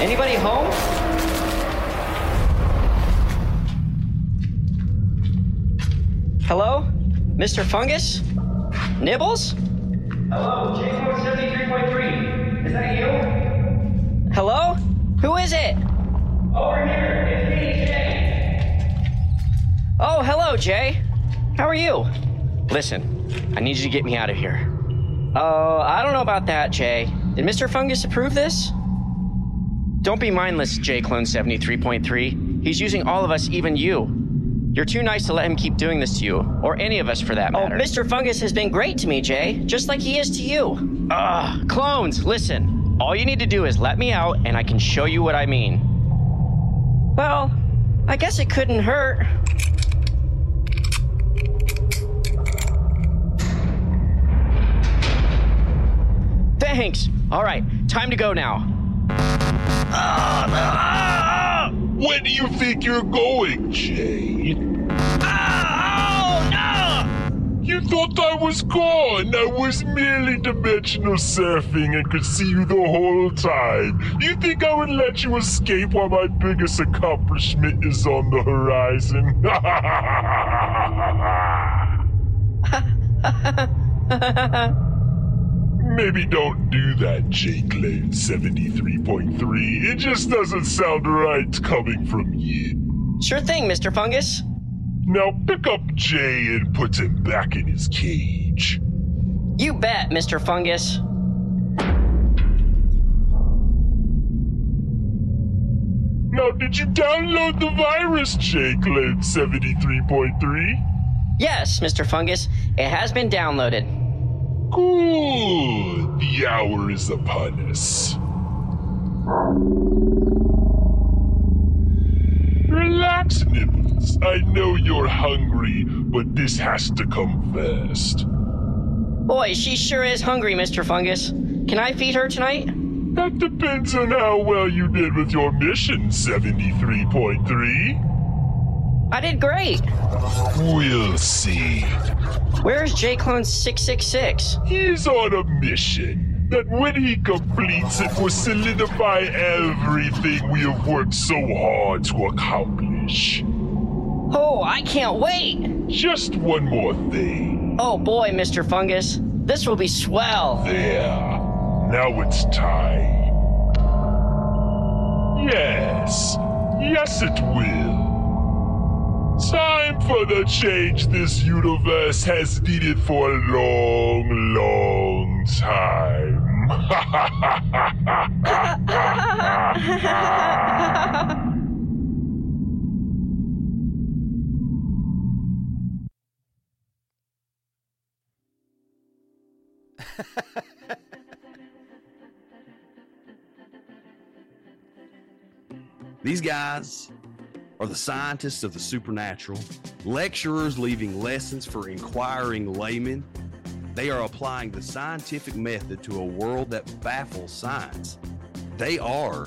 Anybody home? Hello? Mr. Fungus? Nibbles? Hello, J473.3. Is that you? Hello? Who is it? Over here, it's me, Jay. Oh, hello, Jay. How are you? Listen, I need you to get me out of here. Oh, I don't know about that, Jay. Did Mr. Fungus approve this? Don't be mindless, J Clone 73.3. He's using all of us, even you. You're too nice to let him keep doing this to you, or any of us for that oh, matter. Oh, Mr. Fungus has been great to me, Jay, just like he is to you. Ugh, clones, listen. All you need to do is let me out, and I can show you what I mean. Well, I guess it couldn't hurt. Thanks. All right, time to go now. Where do you think you're going, Jay? Oh, no! You thought I was gone. I was merely dimensional surfing and could see you the whole time. You think I would let you escape while my biggest accomplishment is on the horizon? Maybe don't do that, J Clone 73.3. It just doesn't sound right coming from you. Sure thing, Mr. Fungus. Now pick up Jay and put him back in his cage. You bet, Mr. Fungus. Now, did you download the virus, J Clone 73.3? Yes, Mr. Fungus. It has been downloaded. Good. The hour is upon us. Relax, Nibbles. I know you're hungry, but this has to come first. Boy, she sure is hungry, Mr. Fungus. Can I feed her tonight? That depends on how well you did with your mission, 73.3. I did great. We'll see. Where's J Clone 666? He's on a mission that when he completes it will solidify everything we have worked so hard to accomplish. Oh, I can't wait. Just one more thing. Oh boy, Mr. Fungus. This will be swell. There. Now it's time. Yes. Yes, it will. Time for the change this universe has needed for a long, long time. These guys are the scientists of the supernatural, lecturers leaving lessons for inquiring laymen. They are applying the scientific method to a world that baffles science. They are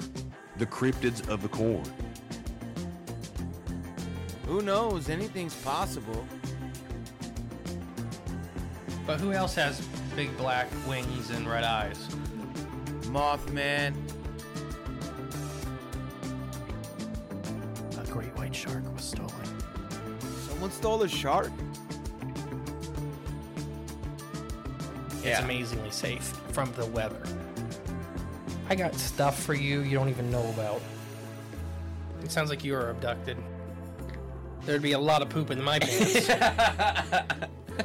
the cryptids of the corn. Who knows? Anything's possible. But who else has big black wings and red eyes? Mothman. Great white shark was stolen. Someone stole a shark? It's Yeah. amazingly safe from the weather. I got stuff for you you don't even know about. It sounds like you were abducted. There'd be a lot of poop in my pants.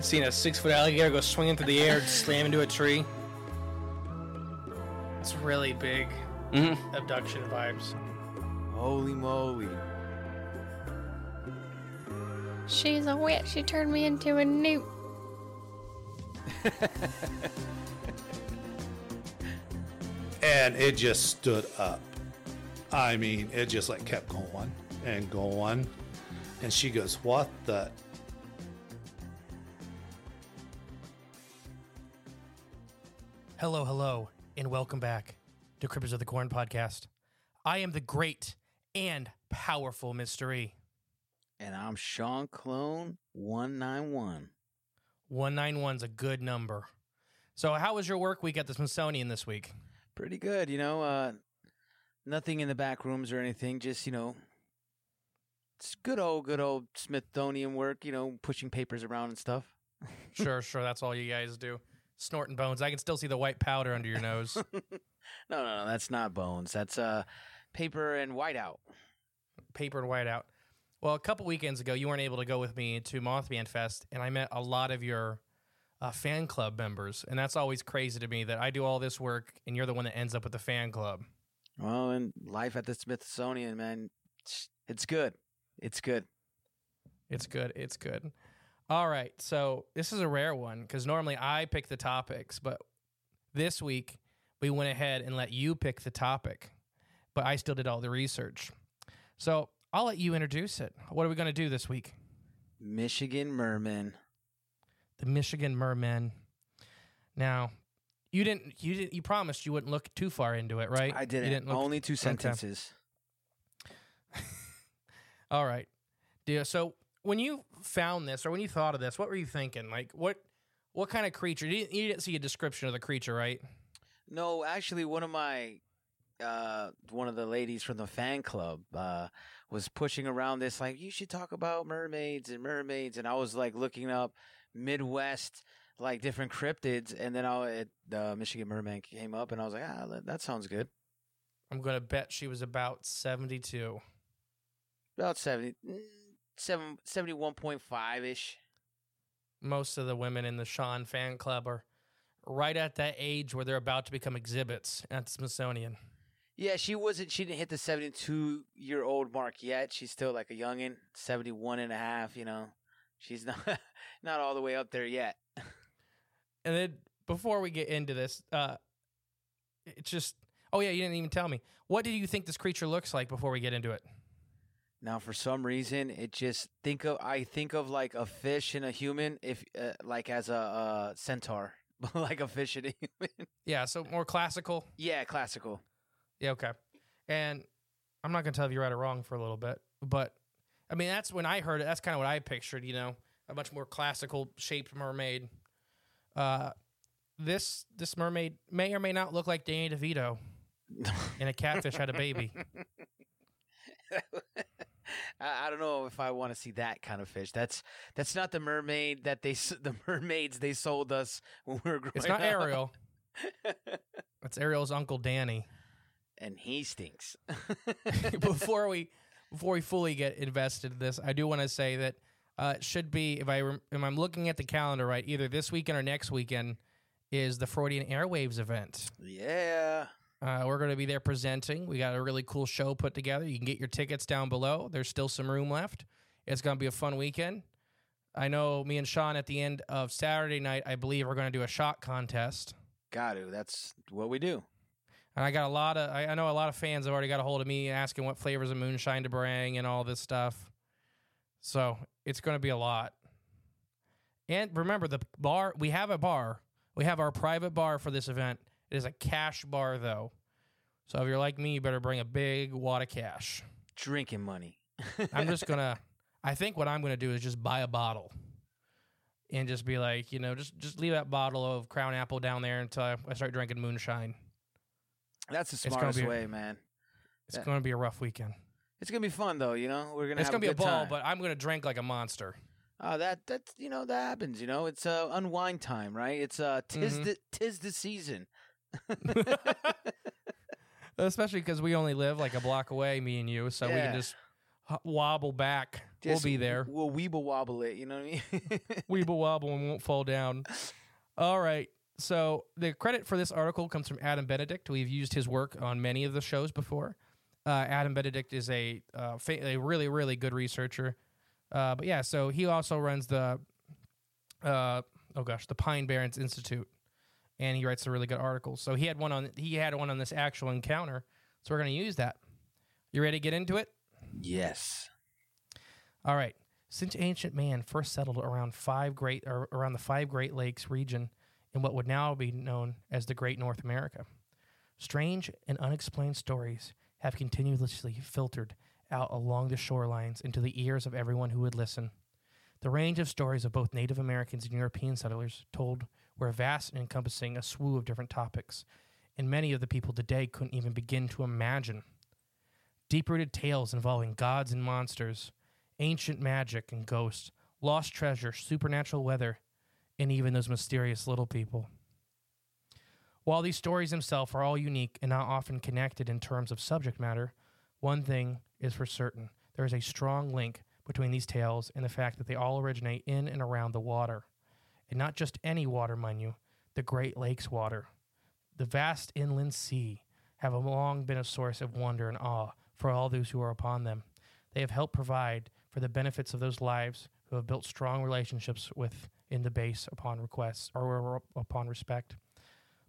Seeing a six foot alligator go swinging through the air, and slam into a tree. It's really big mm-hmm. abduction vibes. Holy moly. She's a witch. She turned me into a newt. and it just stood up. I mean, it just like kept going and going. And she goes, What the? Hello, hello, and welcome back to Cryptids of the Corn podcast. I am the great and powerful mystery. And I'm Sean Clone 191. 191's a good number. So, how was your work week at the Smithsonian this week? Pretty good, you know. Uh, nothing in the back rooms or anything. Just you know, it's good old, good old Smithsonian work. You know, pushing papers around and stuff. Sure, sure, that's all you guys do. Snorting bones. I can still see the white powder under your nose. No, no, no, that's not bones. That's uh, paper and whiteout. Paper and white out. Well, a couple weekends ago, you weren't able to go with me to Mothman Fest, and I met a lot of your uh, fan club members. And that's always crazy to me that I do all this work, and you're the one that ends up with the fan club. Well, and life at the Smithsonian, man, it's- it's good. It's good. It's good. It's good. All right. So this is a rare one because normally I pick the topics, but this week we went ahead and let you pick the topic, but I still did all the research. So I'll let you introduce it. What are we going to do this week? Michigan Merman. The Michigan Merman. Now, you didn't. You didn't. You promised you wouldn't look too far into it, right? I didn't. look- Only two sentences. All right. Yeah. So when you found this, or when you thought of this, what were you thinking? Like what? What kind of creature? You didn't, you didn't see a description of the creature, right? No, actually, one of my uh, one of the ladies from the fan club uh, was pushing around this like you should talk about mermaids and mermaids, and I was like looking up Midwest like different cryptids, and then I it, the Michigan Merman came up, and I was like, ah, that, that sounds good. I'm going to bet she was about 72. About 70, mm, seven- 71.5 ish. Most of the women in the Sean fan club are right at that age where they're about to become exhibits at the Smithsonian. Yeah, she wasn't. She didn't hit the seventy-two year old mark yet. She's still like a youngin, 71 and a half. You know, she's not not all the way up there yet. And then before we get into this, uh, it's just, oh yeah, you didn't even tell me. What do you think this creature looks like before we get into it? Now, for some reason, it just think of I think of like a fish and a human, if uh, like as a uh, centaur, like a fish and a human. Yeah, so more classical. yeah, classical. Yeah, okay. And I'm not going to tell if you're right or wrong for a little bit, but I mean, that's when I heard it. That's kind of what I pictured, you know, a much more classical shaped mermaid. Uh, this this mermaid may or may not look like Danny DeVito, and a catfish had a baby. I, I don't know if I want to see that kind of fish. That's that's not the mermaid that they the mermaids they sold us when we were growing up. It's not up. Ariel. It's Ariel's uncle Danny. And he stinks. before we before we fully get invested in this, I do want to say that uh, it should be if I rem- if I'm looking at the calendar right, either this weekend or next weekend is the Fortean Airwaves event. yeah. Uh, we're going to be there presenting. We got a really cool show put together. You can get your tickets down below. There's still some room left. It's going to be a fun weekend. I know me and Sean at the end of Saturday night, I believe we're going to do a shot contest. Got to. That's what we do. And I got a lot of, I, I know a lot of fans have already got a hold of me asking what flavors of moonshine to bring and all this stuff. So it's going to be a lot. And remember, the bar, we have a bar. We have our private bar for this event. It is a cash bar, though. So if you're like me, you better bring a big wad of cash. Drinking money. I'm just going to, I think what I'm going to do is just buy a bottle and just be like, you know, just, just leave that bottle of Crown Apple down there until I, I start drinking moonshine. That's the smartest be- way, man. It's Yeah. going to be a rough weekend. It's gonna be fun though. You know, we're gonna. It's gonna be a ball, time. but I'm gonna drink like a monster. Oh, that that's you know that happens. You know, it's uh, unwind time, right? It's uh, tis Mm-hmm. the tis the season. Especially because we only live like a block away, me and you, so we can just wobble back. Just we'll be there. We'll weeble wobble it. You know what I mean? Weeble wobble and won't fall down. All right. So the credit for this article comes from Adam Benedict. We've used his work on many of the shows before. Uh, Adam Benedict is a uh, fa- a really really good researcher. Uh, but yeah, so he also runs the uh, oh gosh, the Pine Barrens Institute, and he writes a really good article. So he had one on he had one on this actual encounter. So we're going to use that. You ready to get into it? Yes. All right. Since ancient man first settled around five great or around the five Great Lakes region in what would now be known as the Great North America, strange and unexplained stories have continuously filtered out along the shorelines into the ears of everyone who would listen. The range of stories of both Native Americans and European settlers told were vast and encompassing a slew of different topics, and many of the people today couldn't even begin to imagine. Deep rooted tales involving gods and monsters, ancient magic and ghosts, lost treasure, supernatural weather, and even those mysterious little people. While these stories themselves are all unique and not often connected in terms of subject matter, one thing is for certain there is a strong link between these tales and the fact that they all originate in and around the water. And not just any water, mind you, the Great Lakes water. The vast inland sea have long been a source of wonder and awe for all those who are upon them. They have helped provide for the benefits of those lives who have built strong relationships with in the base upon requests or upon respect.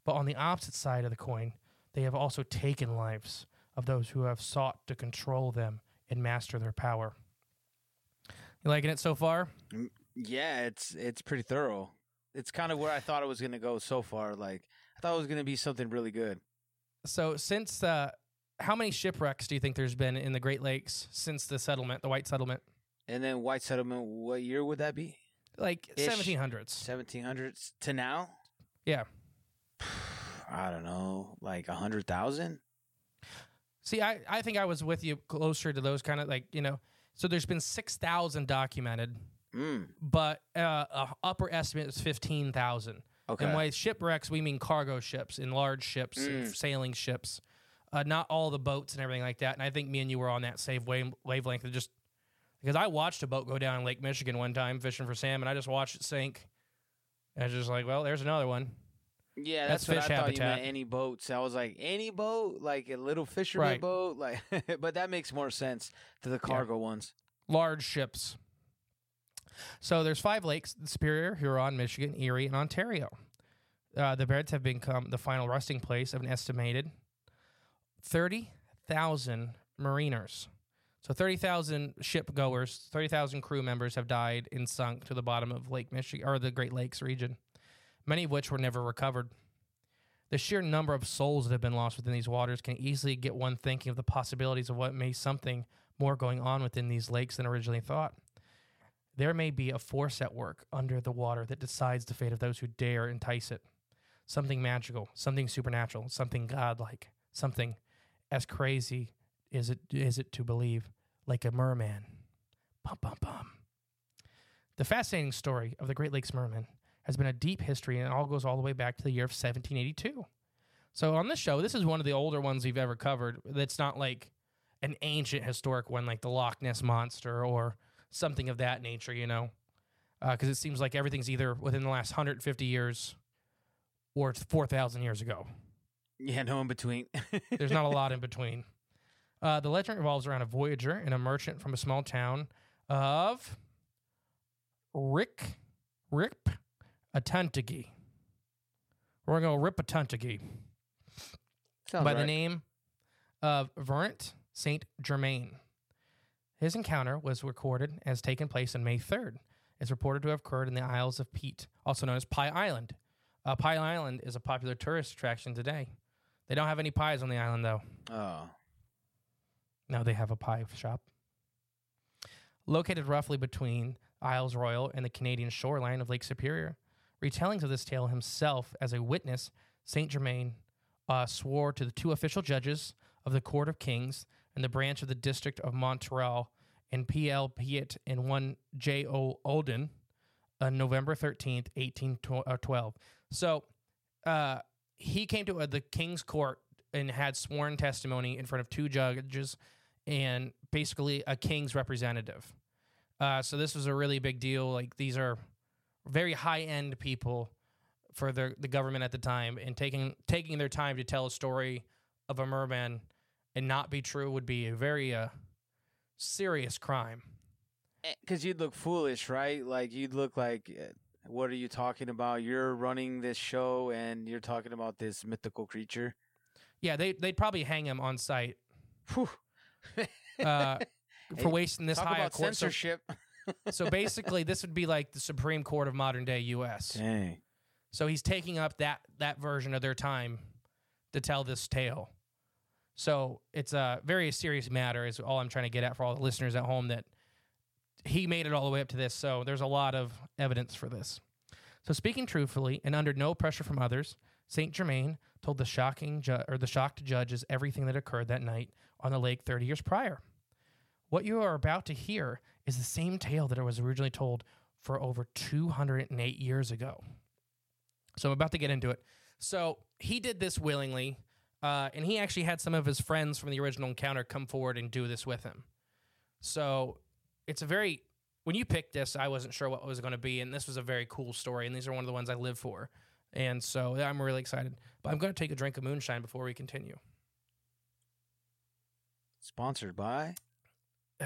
But on the opposite side of the coin, they have also taken lives of those who have sought to control them and master their power. You liking it so far? Yeah, it's it's pretty thorough. It's kind of where I thought it was going to go so far. Like I thought it was going to be something really good. So, since uh, how many shipwrecks do you think there's been in the Great Lakes since the settlement, the White Settlement? And then White Settlement, what year would that be? Like Ish. 1700s. 1700s to now? Yeah. I don't know, like a hundred thousand. See, I, I think I was with you closer to those kind of like, you know, so there's been 6,000 documented, Mm. but uh, a upper estimate is 15,000. Okay. And by shipwrecks, we mean cargo ships and large ships, and Mm. sailing ships, uh, not all the boats and everything like that. And I think me and you were on that same wave, wavelength. Of just because I watched a boat go down in Lake Michigan one time fishing for salmon, I just watched it sink. And I was just like, well, there's another one. Yeah, That's that's, what fish I thought you habitat. meant. Any boats? I was like, any boat, like a little fisherman Right. boat, like. but that makes more sense to the cargo ones. large ships. So there's five lakes: Superior, Huron, Michigan, Erie, and Ontario. Uh, the beds have become the final resting place of an estimated thirty thousand mariners. So thirty thousand ship goers, thirty thousand crew members have died and sunk to the bottom of Lake Michigan or the Great Lakes region, many of which were never recovered. The sheer number of souls that have been lost within these waters can easily get one thinking of the possibilities of what may something more going on within these lakes than originally thought. There may be a force at work under the water that decides the fate of those who dare entice it. Something magical, something supernatural, something godlike, something as crazy is it is it to believe, like a merman. Bum bum bum. The fascinating story of the Great Lakes merman has been a deep history and it all goes all the way back to the year of 1782. So on this show, this is one of the older ones we've ever covered. That's not like an ancient historic one like the Loch Ness monster or something of that nature, you know, uh, because it seems like everything's either within the last 150 years or it's 4,000 years ago. Yeah, no in between. There's not a lot in between. Uh, the legend revolves around a voyager and a merchant from a small town of Rick Rip Atuntagi. We're gonna go Rip Atuntagi by the name of Verant Saint Germain. His encounter was recorded as taking place on May 3rd. It's reported to have occurred in the Isles of Pete, also known as Pie Island. Uh, Pie Island is a popular tourist attraction today. They don't have any pies on the island, though. Oh, Now they have a pie shop. Located roughly between Isles Royale and the Canadian shoreline of Lake Superior, retellings of this tale himself as a witness, Saint Germain uh, swore to the two official judges of the Court of Kings and the branch of the District of Montreal and P.L. Piet and one J.O. Olden on November 13th, 1812. So uh, he came to uh, the King's Court and had sworn testimony in front of two judges and basically a king's representative. Uh, so this was a really big deal. Like these are very high end people for the the government at the time, and taking taking their time to tell a story of a merman and not be true would be a very uh, serious crime. because you'd look foolish, right? Like you'd look like, uh, What are you talking about? You're running this show and you're talking about this mythical creature. Yeah, they they'd probably hang him on site Whew. Uh, Hey, for wasting this high about court. So, censorship. so basically, this would be like the Supreme Court of modern day U.S. Dang. So he's taking up that that version of their time to tell this tale. So it's a very serious matter. Is all I'm trying to get at for all the listeners at home that he made it all the way up to this. So there's a lot of evidence for this. So speaking truthfully and under no pressure from others, Saint Germain told the shocking ju- or the shocked judges everything that occurred that night on the lake 30 years prior. What you are about to hear is the same tale that it was originally told for over 208 years ago. So I'm about to get into it. So he did this willingly, uh, and he actually had some of his friends from the original encounter come forward and do this with him. So it's a very when you picked this, I wasn't sure what it was going to be, and this was a very cool story, and these are one of the ones I live for, and so I'm really excited. But I'm going to take a drink of moonshine before we continue. Sponsored by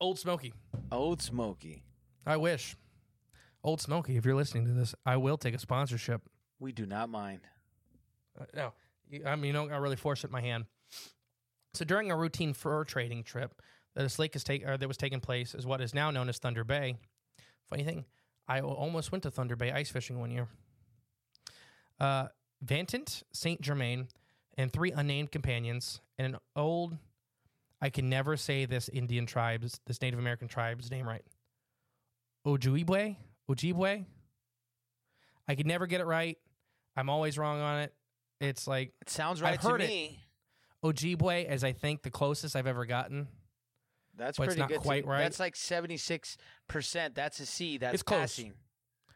Old Smoky. Old Smoky. I wish. Old Smoky, if you're listening to this, I will take a sponsorship. We do not mind. Uh, no, I mean, you don't really force it in my hand. So during a routine fur trading trip that this lake is take, or that was taking place is what is now known as Thunder Bay. Funny thing, I almost went to Thunder Bay ice fishing one year. Uh, Vantant, Saint Germain, and three unnamed companions, and an old, I can never say this Indian tribe's, this Native American tribe's name right. Ojibwe, Ojibwe. I could never get it right. I'm always wrong on it. It's like It sounds I've right to heard it. me. Ojibwe as I think the closest I've ever gotten. That's But it's pretty not good. quite right. That's like seventy six percent. That's a C. That's It's close.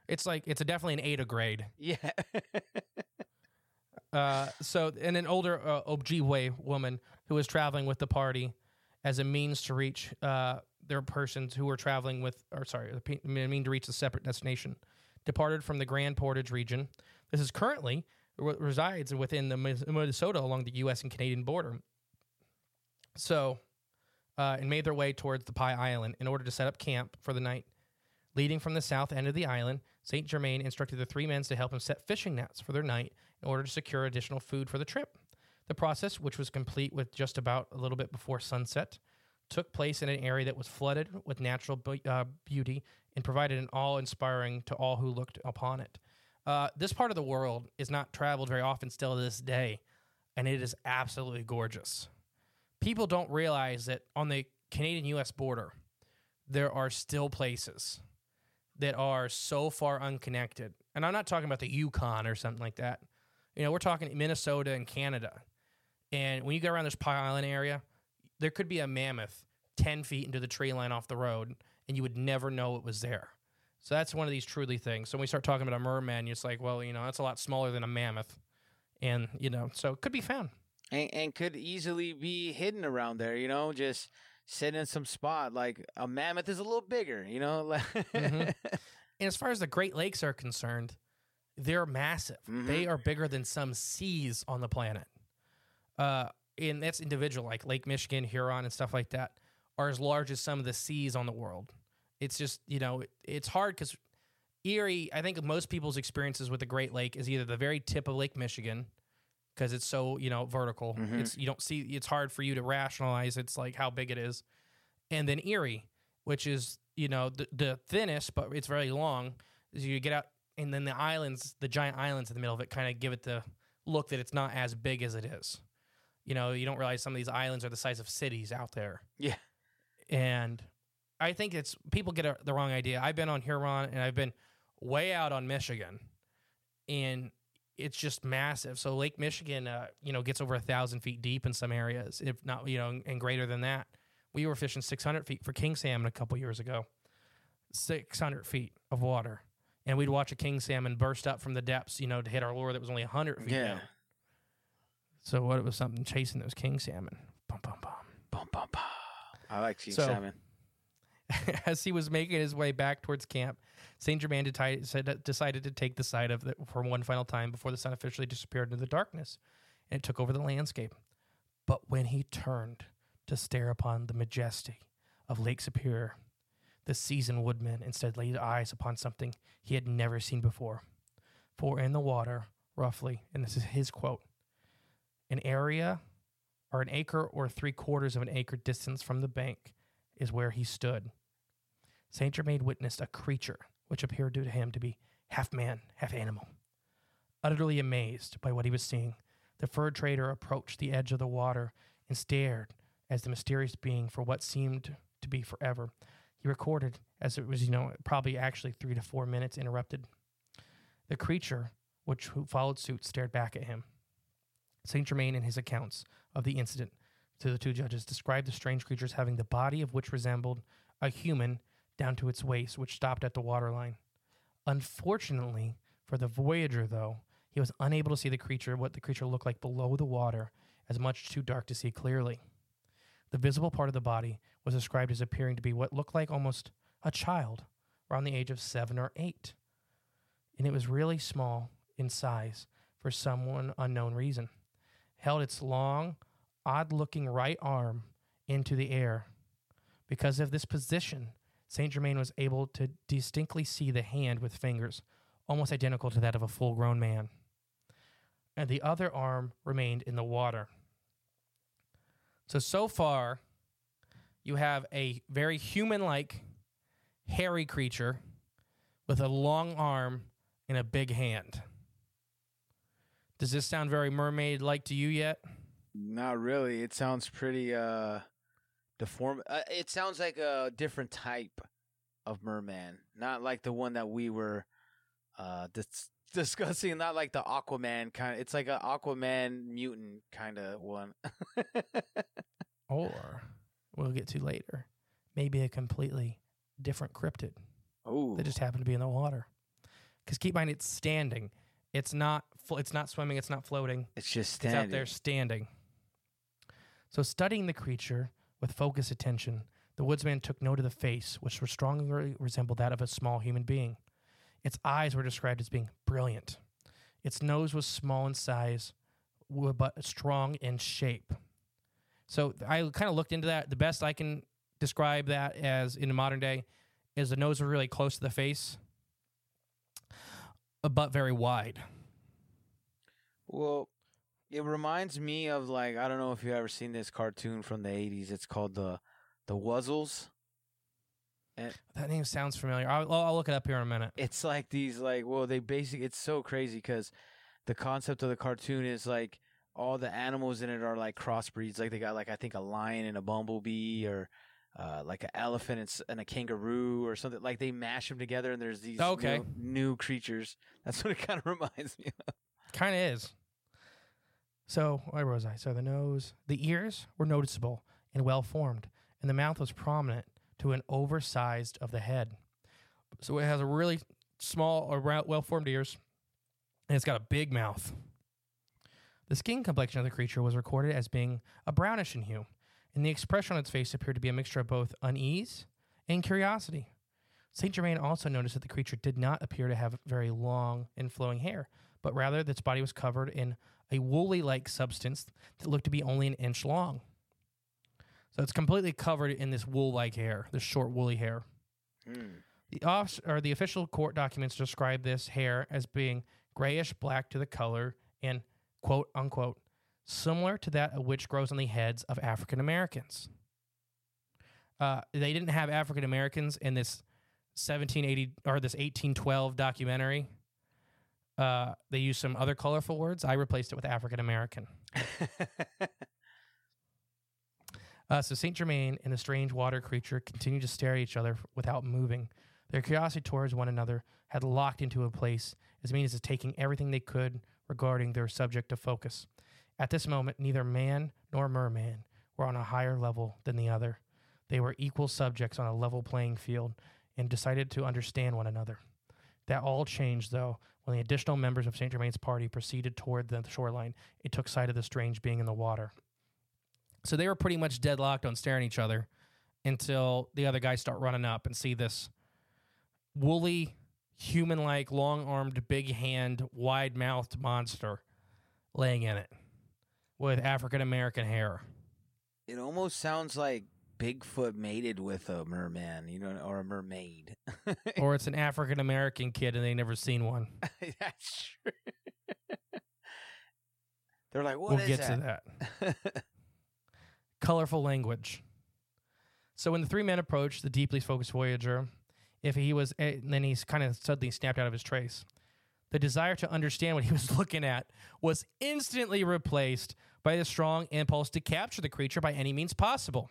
It's like it's a definitely an Ada grade. Yeah. Uh, so and an older uh, Ojibwe woman who was traveling with the party as a means to reach uh, their persons who were traveling with, or sorry, the mean to reach a separate destination, departed from the Grand Portage region. This is currently re- resides within the Minnesota along the U.S. and Canadian border. So, uh, and made their way towards the Pie Island in order to set up camp for the night. Leading from the south end of the island, Saint Germain instructed the three men to help him set fishing nets for their night in order to secure additional food for the trip. The process, which was complete with just about a little bit before sunset, took place in an area that was flooded with natural bu- uh, beauty and provided an awe inspiring to all who looked upon it. Uh, this part of the world is not traveled very often still to this day, and it is absolutely gorgeous. People don't realize that on the Canadian US border, there are still places that are so far unconnected. And I'm not talking about the Yukon or something like that. You know, we're talking Minnesota and Canada. And when you go around this Island area, there could be a mammoth 10 feet into the tree line off the road, and you would never know it was there. So that's one of these truly things. So when we start talking about a merman, it's like, well, you know, that's a lot smaller than a mammoth. And, you know, so it could be found. and, and could easily be hidden around there. You know, just sit in some spot. Like a mammoth is a little bigger. You know. Mhm. And as far as the Great Lakes are concerned, they're massive. They are bigger than some seas on the planet. Uh, and that's individual, like Lake Michigan, Huron, and stuff like that, are as large as some of the seas on the world. It's just, you know, it, it's hard because Erie, I think most people's experiences with the Great Lake is either the very tip of Lake Michigan, because it's so, you know, vertical. Mm-hmm. It's you don't see it's hard for you to rationalize it's like how big it is. And then Erie, which is, you know, the, the thinnest, but it's very long. Is you get out and then the islands, the giant islands in the middle of it kind of give it the look that it's not as big as it is. You know, you don't realize some of these islands are the size of cities out there. yeah. And I think it's people get a, the wrong idea. I've been on Huron and I've been way out on Michigan, and it's just massive. So Lake Michigan, uh, you know, gets over a thousand feet deep in some areas, if not, you know, and greater than that. We were fishing 600 feet for king salmon a couple years ago. 600 feet of water, and we'd watch a king salmon burst up from the depths, you know, to hit our lure that was only 100 feet Yeah. down. So what it was something chasing those king salmon. Bum, bum, bum. Bum, bum, bum. I like king So- salmon. as he was making his way back towards camp, Saint Germain decided to take the side of it for one final time before the sun officially disappeared into the darkness, and it took over the landscape. But when he turned to stare upon the majesty of Lake Superior, The seasoned woodman instead laid eyes upon something he had never seen before. For in the water, roughly, and this is his quote, an area or an acre or three quarters of an acre distance from the bank is where he stood. Saint Germain witnessed a creature which appeared to him to be half man, half animal. Utterly amazed by what he was seeing, the fur trader approached the edge of the water and stared as the mysterious being for what seemed to be forever. He recorded as it was, you know, probably actually three to four minutes interrupted. The creature, which followed suit, stared back at him. Saint Germain, in his accounts of the incident to the two judges, described the strange creatures having the body of which resembled a human down to its waist, which stopped at the waterline. Unfortunately for the voyager, though, he was unable to see the creature, what the creature looked like below the water, as much too dark to see clearly. The visible part of the body was described as appearing to be what looked like almost a child, around the age of seven or eight. And it was really small in size for some unknown reason. Held its long, odd looking right arm into the air. Because of this position, Saint Germain was able to distinctly see the hand with fingers, almost identical to that of a full grown man. And the other arm remained in the water. So, so far, you have a very human like, hairy creature with a long arm and a big hand. Does this sound very mermaid like to you yet? Not really. It sounds pretty uh deformed. Uh, it sounds like a different type of merman, not like the one that we were uh dis- discussing. Not like the Aquaman kind. of It's like an Aquaman mutant kind of one. Or we'll get to later, maybe a completely different cryptid oh, that just happened to be in the water. Because keep in mind, it's standing. It's not. Fl- it's not swimming. It's not floating. it's just It's out there standing. So, studying the creature with focused attention, the woodsman took note of the face, which strongly resembled that of a small human being. Its eyes were described as being brilliant. Its nose was small in size, but strong in shape. So, I kind of looked into that. The best I can describe that as in the modern day is the nose was really close to the face, uh, but very wide. Well, it reminds me of like I don't know if you ever seen this cartoon from the '80s. It's called the the Wuzzles. That name sounds familiar. I'll, I'll look it up here in a minute. It's like these like well they basically it's so crazy because the concept of the cartoon is like all the animals in it are like crossbreeds. Like they got like I think a lion and a bumblebee or. Uh, like an elephant and, and a kangaroo or something like they mash them together and there's these Okay. new, new creatures that's what it kind of reminds me of Kind of is. So, where was I? So, the nose, the ears were noticeable and well formed, and the mouth was prominent to an oversized of the head. So, it has a really small or well formed ears, and it's got a big mouth. The skin complexion of the creature was recorded as being a brownish in hue, and the expression on its face appeared to be a mixture of both unease and curiosity. Saint Germain also noticed that the creature did not appear to have very long and flowing hair, but rather that its body was covered in a woolly like substance that looked to be only an inch long. So it's completely covered in this wool like hair, this short woolly hair. The off- or the official court documents describe this hair as being grayish black to the color and quote unquote similar to that which grows on the heads of African Americans. Uh, they didn't have African Americans in this 1780 or this 1812 documentary. Uh, they used some other colorful words. I replaced it with African American. Uh, so Saint Germain and the strange water creature continued to stare at each other without moving. Their curiosity towards one another had locked into a place, as means as taking everything they could regarding their subject of focus. At this moment, neither man nor merman were on a higher level than the other. They were equal subjects on a level playing field and decided to understand one another. That all changed, though, when the additional members of St. Germain's party proceeded toward the shoreline. It took sight of the strange being in the water. So they were pretty much deadlocked on staring at each other until the other guys start running up and see this woolly, human like, long armed, big hand, wide mouthed monster laying in it with African American hair. it almost sounds like Bigfoot mated with a merman, you know, or a mermaid. or it's an African American kid and they never seen one. That's true. They're like, what we'll is get to that. Colorful language. So when the three men approached the deeply focused Voyager, if he was, eh, then he's kind of suddenly snapped out of his trace. The desire to understand what he was looking at was instantly replaced by the strong impulse to capture the creature by any means possible.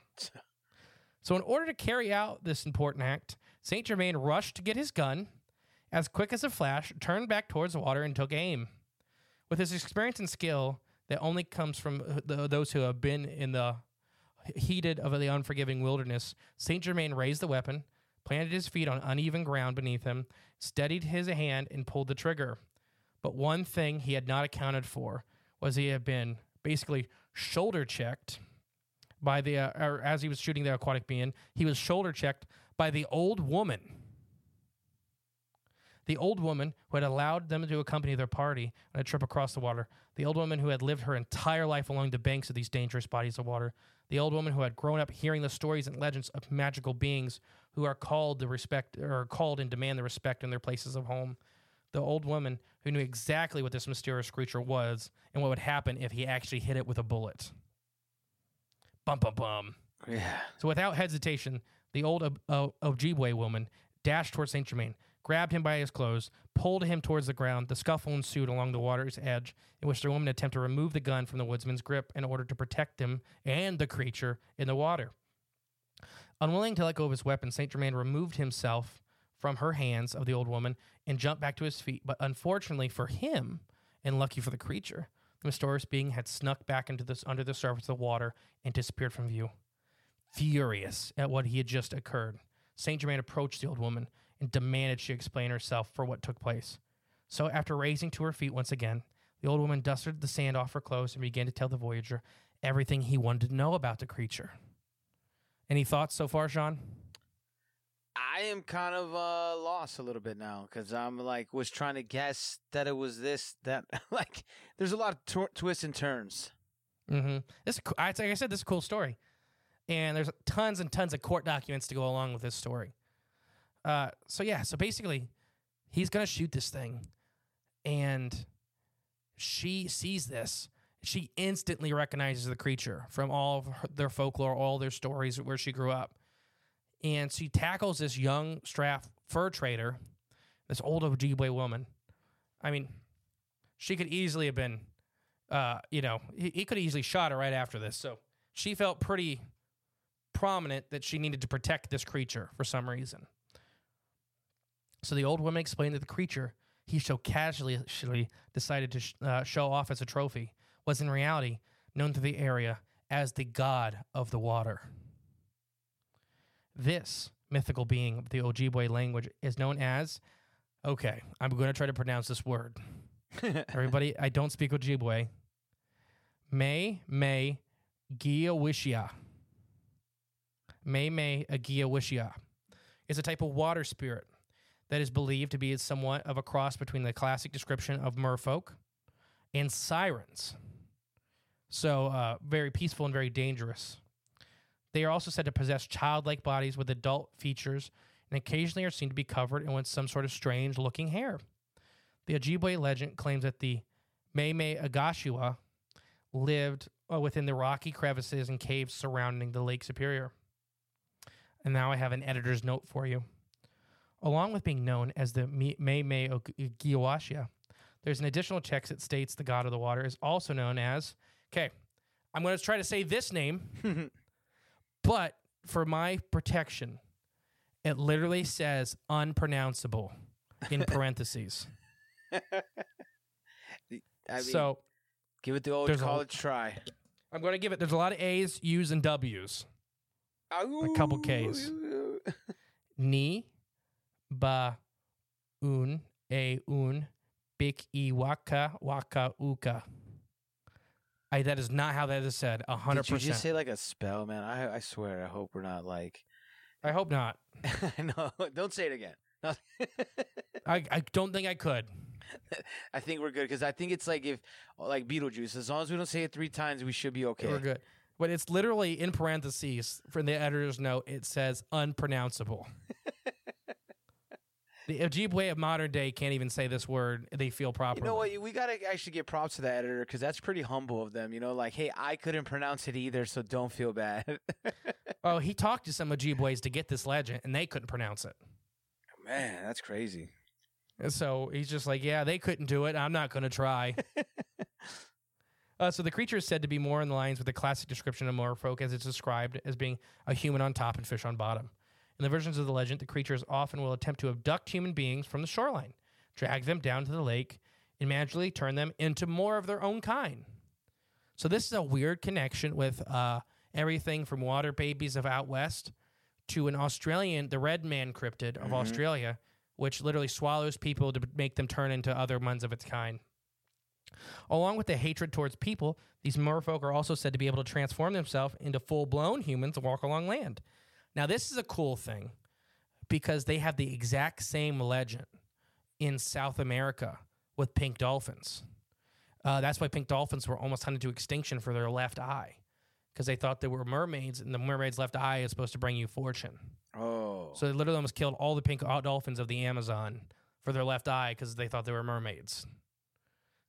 So, in order to carry out this important act, Saint Germain rushed to get his gun, as quick as a flash, turned back towards the water and took aim. With his experience and skill that only comes from uh, the, those who have been in the heated of the unforgiving wilderness, Saint Germain raised the weapon, planted his feet on uneven ground beneath him, steadied his hand, and pulled the trigger. But one thing he had not accounted for was he had been basically shoulder checked by the, uh, or as he was shooting the aquatic being, he was shoulder checked by the old woman. The old woman who had allowed them to accompany their party on a trip across the water. The old woman who had lived her entire life along the banks of these dangerous bodies of water. The old woman who had grown up hearing the stories and legends of magical beings who are called to respect or called and demand the respect in their places of home. The old woman who knew exactly what this mysterious creature was and what would happen if he actually hit it with a bullet. Bum bum bum. yeah. So without hesitation, the old Ob- Ojibwe woman dashed towards Saint Germain, grabbed him by his clothes, pulled him towards the ground. The scuffle ensued along the water's edge, in which the woman attempted to remove the gun from the woodsman's grip in order to protect him and the creature in the water. Unwilling to let go of his weapon, Saint Germain removed himself from her hands of the old woman and jumped back to his feet. But unfortunately for him, and lucky for the creature, the mysterious being had snuck back into this under the surface of the water and disappeared from view. Furious at what he had just occurred, Saint Germain approached the old woman and demanded she explain herself for what took place. So, after raising to her feet once again, the old woman dusted the sand off her clothes and began to tell the Voyager everything he wanted to know about the creature. Any thoughts so far, Sean? I am kind of uh, lost a little bit now because I'm like was trying to guess that it was this that like there's a lot of tw- twists and turns. Mm-hmm. This, I- like I said, this is a cool story, and there's tons and tons of court documents to go along with this story. Uh, so yeah, so basically, he's gonna shoot this thing, and she sees this. She instantly recognizes the creature from all of her, their folklore, all their stories where she grew up, and she tackles this young straff fur trader, this old Ojibwe woman. I mean, she could easily have been uh, you know, he, he could easily shot her right after this. So she felt pretty prominent that she needed to protect this creature for some reason. So the old woman explained that the creature he so casually decided to sh- uh, show off as a trophy was in reality known to the area as the god of the water. This mythical being of the Ojibwe language is known as, okay, I'm going to try to pronounce this word. Everybody, I don't speak Ojibwe. May May Giawishia. May May a Agiawishia is a type of water spirit that is believed to be somewhat of a cross between the classic description of merfolk and sirens. So, uh, very peaceful and very dangerous. They are also said to possess childlike bodies with adult features and occasionally are seen to be covered in some sort of strange looking hair. The Ojibwe legend claims that the Meme Agashua lived uh, within the rocky crevices and caves surrounding the Lake Superior. And now I have an editor's note for you. Along with being known as the Me- Meme Ogiawashia, there's an additional text that states the god of the water is also known as, okay, I'm going to try to say this name, but for my protection, it literally says unpronounceable in parentheses. I mean, so give it the old there's a college try. I'm going to give it. There's a lot of A's, U's, and W's. A couple Ks. Ni, ba, un, a, un, bik, i, waka, waka, uka. I, that is not how that is said. A hundred percent. Did you just say like a spell, man? I I swear, I hope we're not like. I hope not. no, don't say it again. No. I, I don't think I could. I think we're good because I think it's like if like Beetlejuice. As long as we don't say it three times, we should be okay. We're good. but it's literally in parentheses from the editor's note. It says unpronounceable. The Ojibwe of modern day can't even say this word. They feel proper. You know what? We gotta actually give props to the editor because that's pretty humble of them. You know, like, hey, I couldn't pronounce it either, so don't feel bad. Oh, he talked to some Ojibways to get this legend, and they couldn't pronounce it. Man, that's crazy. And so he's just like, yeah, they couldn't do it. I'm not going to try. uh, so the creature is said to be more in the lines with the classic description of merfolk as it's described as being a human on top and fish on bottom. In the versions of the legend, the creatures often will attempt to abduct human beings from the shoreline, drag them down to the lake, and magically turn them into more of their own kind. So this is a weird connection with uh, everything from water babies of out west to an Australian, the red man cryptid of Australia, which literally swallows people to make them turn into other ones of its kind. Along with the hatred towards people, these merfolk are also said to be able to transform themselves into full blown humans and walk along land. Now, this is a cool thing because they have the exact same legend in South America with pink dolphins. Uh, that's why pink dolphins were almost hunted to extinction for their left eye because they thought they were mermaids, and the mermaid's left eye is supposed to bring you fortune. Oh, So they literally almost killed all the pink dolphins of the Amazon for their left eye because they thought they were mermaids.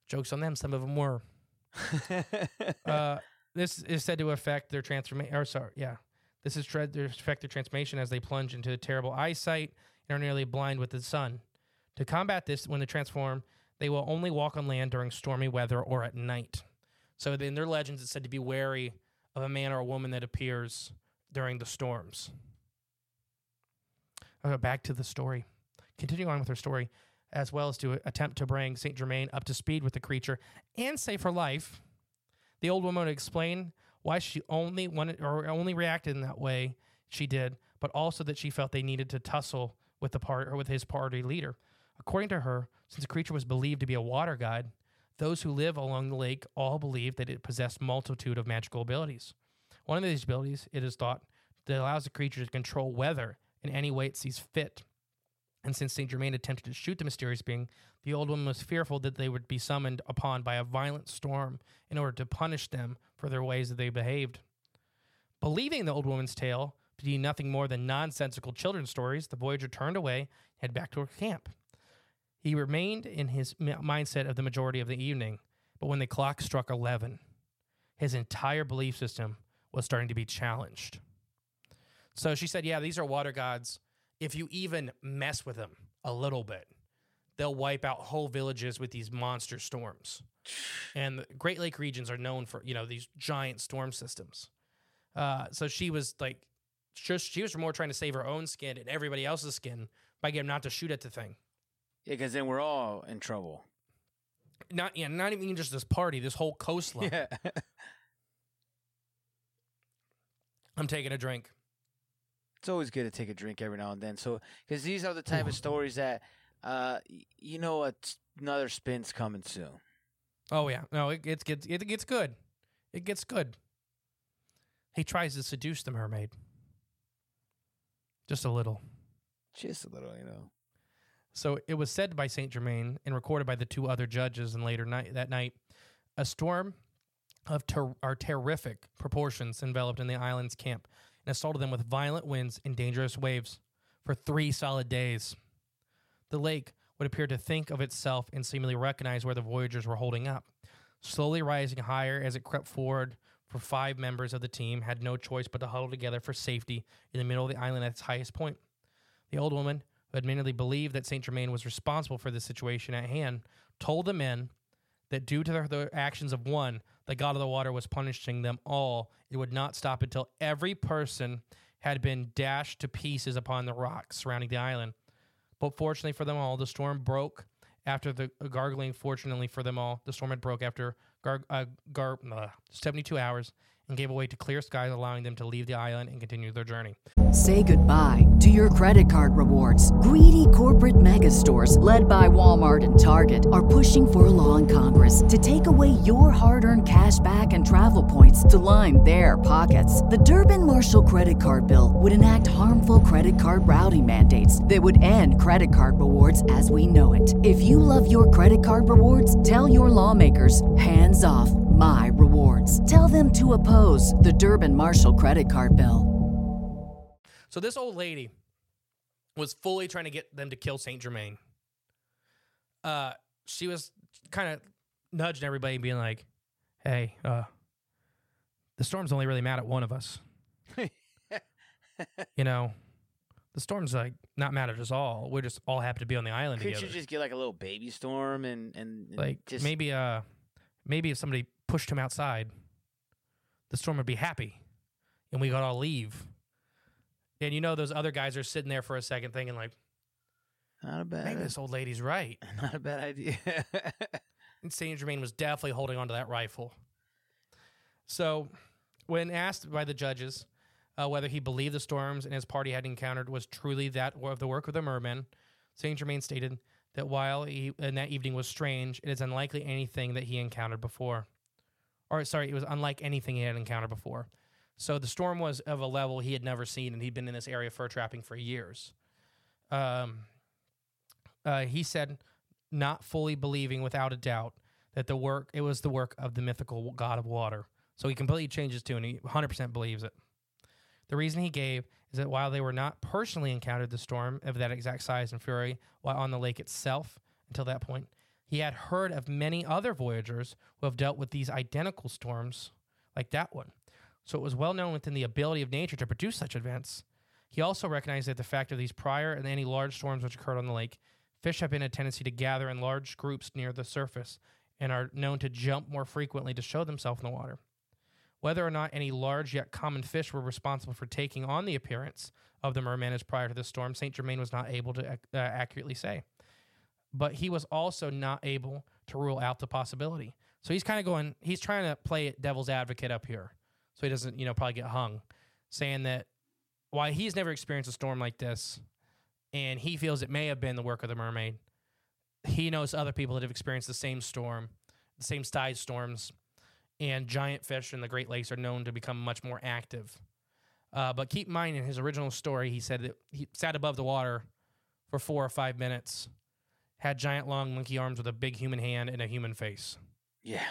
Jokes on them. Some of them were. Uh, this is said to affect their transformation. Or sorry, yeah, this is tre- to affect their transformation as they plunge into terrible eyesight and are nearly blind with the sun. To combat this, when they transform, they will only walk on land during stormy weather or at night. So in their legends, it's said to be wary of a man or a woman that appears during the storms. Okay, back to the story. Continue on with her story, as well as to attempt to bring Saint Germain up to speed with the creature and save her life. The old woman would explain why she only wanted or only reacted in that way she did, but also that she felt they needed to tussle with the part or with his party leader. According to her, since the creature was believed to be a water god, those who live along the lake all believed that it possessed multitude of magical abilities. One of these abilities, it is thought, that allows the creature to control weather in any way it sees fit. And since Saint Germain attempted to shoot the mysterious being, the old woman was fearful that they would be summoned upon by a violent storm in order to punish them for their ways that they behaved. Believing the old woman's tale to be nothing more than nonsensical children's stories, the voyager turned away and headed back to her camp. He remained in his mi- mindset of the majority of the evening, but when the clock struck 11, his entire belief system was starting to be challenged. So she said, Yeah, these are water gods. If you even mess with them a little bit, they'll wipe out whole villages with these monster storms. And the Great Lake regions are known for, you know, these giant storm systems. Uh, so she was like, just she was more trying to save her own skin and everybody else's skin by getting not to shoot at the thing. yeah, because then we're all in trouble. Not yeah, not even just this party, this whole coastline. Yeah. I'm taking a drink. It's always good to take a drink every now and then. So, because these are the type of stories that, uh, you know, what another spin's coming soon. Oh yeah, no, it gets gets it gets good. It gets good. He tries to seduce the mermaid. Just a little. Just a little, you know. So it was said by Saint Germain and recorded by the two other judges And later night that night. A storm of ter- are terrific proportions enveloped in the island's camp and assaulted them with violent winds and dangerous waves for three solid days. The lake would appear to think of itself and seemingly recognize where the voyagers were holding up. Slowly rising higher as it crept forward, for five members of the team had no choice but to huddle together for safety in the middle of the island at its highest point. The old woman, who admittedly believed that Saint Germain was responsible for the situation at hand, told the men that due to their, the actions of one, the god of the water was punishing them all. It would not stop until every person had been dashed to pieces upon the rocks surrounding the island. But fortunately for them all, the storm broke after the uh, gargling. Fortunately for them all, the storm had broke after gar, uh, gar, uh, 72 hours and gave way to clear skies, allowing them to leave the island and continue their journey. Say goodbye to your credit card rewards. Greedy corporate mega stores, led by Walmart and Target, are pushing for a law in Congress to take away your hard earned cash back and travel points to line their pockets. The Durbin Marshall credit card bill would enact harmful credit card routing mandates that would end credit card rewards as we know it. If you love your credit card rewards, tell your lawmakers hands off my rewards. Tell them to oppose the Durbin Marshall credit card bill. So this old lady was fully trying to get them to kill Saint Germain. Uh, she was kind of nudging everybody, being like, "Hey, uh, the storm's only really mad at one of us. you know, the storm's like not mad at us all. We're just all happy to be on the island Could together. you just get like a little baby storm and and, and like just maybe, uh, maybe if somebody pushed him outside, the storm would be happy, and we could all leave." And you know, those other guys are sitting there for a second, thinking like, not a bad maybe this old lady's right. not a bad idea. And Saint Germain was definitely holding onto that rifle. So, when asked by the judges uh, whether he believed the storms and his party had encountered was truly that of the work of the mermen, Saint Germain stated that while he and that evening was strange, it is unlikely anything that he encountered before. Or sorry, it was unlike anything he had encountered before. So the storm was of a level he had never seen, and he'd been in this area fur trapping for years. Um, uh, he said, not fully believing without a doubt that the work it was the work of the mythical god of water. So he completely changed his tune. He 100% believes it. The reason he gave is that while they were not personally encountered the storm of that exact size and fury while on the lake itself until that point, he had heard of many other voyagers who have dealt with these identical storms like that one. So it was well known within the ability of nature to produce such events. He also recognized that the fact of these prior and any large storms which occurred on the lake, fish have been a tendency to gather in large groups near the surface and are known to jump more frequently to show themselves in the water. Whether or not any large yet common fish were responsible for taking on the appearance of the merman as prior to the storm, Saint Germain was not able to uh, accurately say. But he was also not able to rule out the possibility. So he's kind of going, he's trying to play devil's advocate up here so he doesn't, you know, probably get hung, saying that why he's never experienced a storm like this and he feels it may have been the work of the mermaid. He knows other people that have experienced the same storm, the same size storms, and giant fish in the Great Lakes are known to become much more active. Uh, but keep in mind, in his original story, he said that he sat above the water for four or five minutes, had giant long monkey arms with a big human hand and a human face. yeah.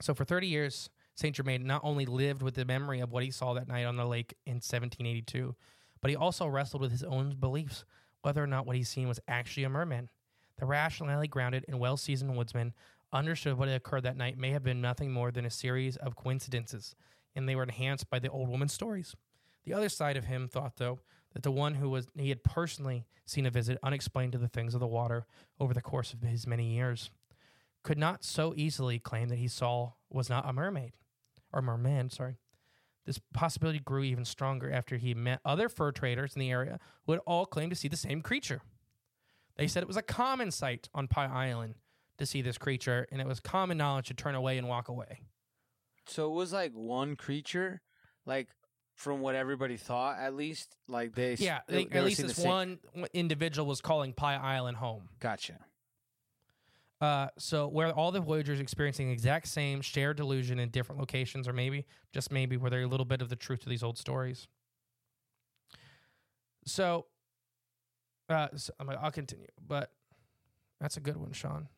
So for 30 years, Saint Germain not only lived with the memory of what he saw that night on the lake in 1782, but he also wrestled with his own beliefs whether or not what he's seen was actually a merman. The rationally grounded and well seasoned woodsman understood what had occurred that night may have been nothing more than a series of coincidences, and they were enhanced by the old woman's stories. The other side of him thought, though, that the one who was he had personally seen a visit unexplained to the things of the water over the course of his many years could not so easily claim that he saw was not a mermaid or merman, sorry. This possibility grew even stronger after he met other fur traders in the area who had all claimed to see the same creature. They said it was a common sight on Pie Island to see this creature, and it was common knowledge to turn away and walk away. So it was like one creature, like from what everybody thought, at least. Like they, Yeah, they, they, at least this one individual was calling Pie Island home. Gotcha. Uh, so where all the voyagers experiencing the exact same shared delusion in different locations, or maybe just maybe were there a little bit of the truth to these old stories. So, uh, so I'll continue, but that's a good one, Sean.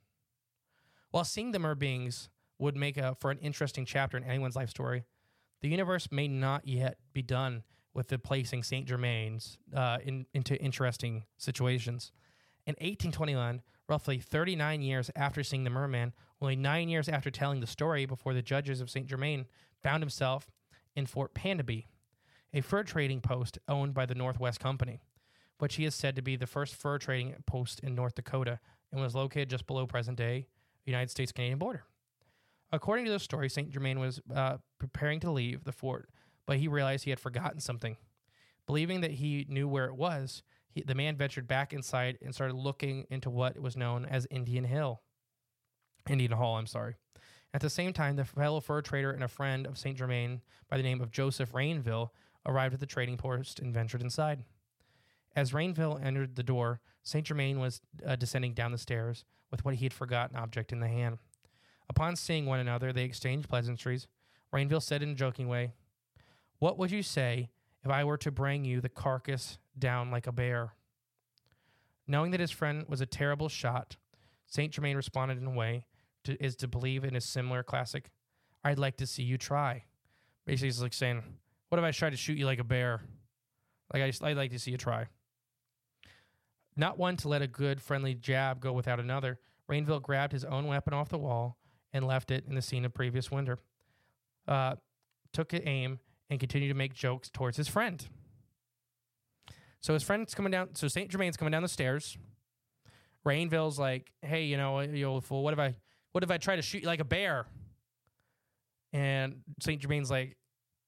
While seeing the mer beings would make a, for an interesting chapter in anyone's life story, the universe may not yet be done with the placing Saint Germain's uh, in, into interesting situations. In 1821, roughly 39 years after seeing the merman, only nine years after telling the story before the judges of St. Germain, found himself in Fort Pembina, a fur trading post owned by the Northwest Company, which he is said to be the first fur trading post in North Dakota and was located just below present day United States Canadian border. According to the story, St. Germain was uh, preparing to leave the fort, but he realized he had forgotten something. Believing that he knew where it was, he, the man ventured back inside and started looking into what was known as Indian Hill. Indian Hall, I'm sorry. At the same time, the fellow fur trader and a friend of St. Germain by the name of Joseph Rainville arrived at the trading post and ventured inside. As Rainville entered the door, St. Germain was uh, descending down the stairs with what he had forgotten object in the hand. Upon seeing one another, they exchanged pleasantries. Rainville said in a joking way, What would you say if I were to bring you the carcass down like a bear? Knowing that his friend was a terrible shot, St. Germain responded in a way to, is to believe in a similar classic. I'd like to see you try. Basically, it's like saying, "What if I tried to shoot you like a bear? Like I just, I'd like to see you try." Not one to let a good friendly jab go without another, Rainville grabbed his own weapon off the wall and left it in the scene of previous winter. Uh, took aim and continued to make jokes towards his friend. So his friend's coming down. So Saint Germain's coming down the stairs. Rainville's like, "Hey, you know, you old fool. What if I, what if I try to shoot you like a bear?" And Saint Germain's like,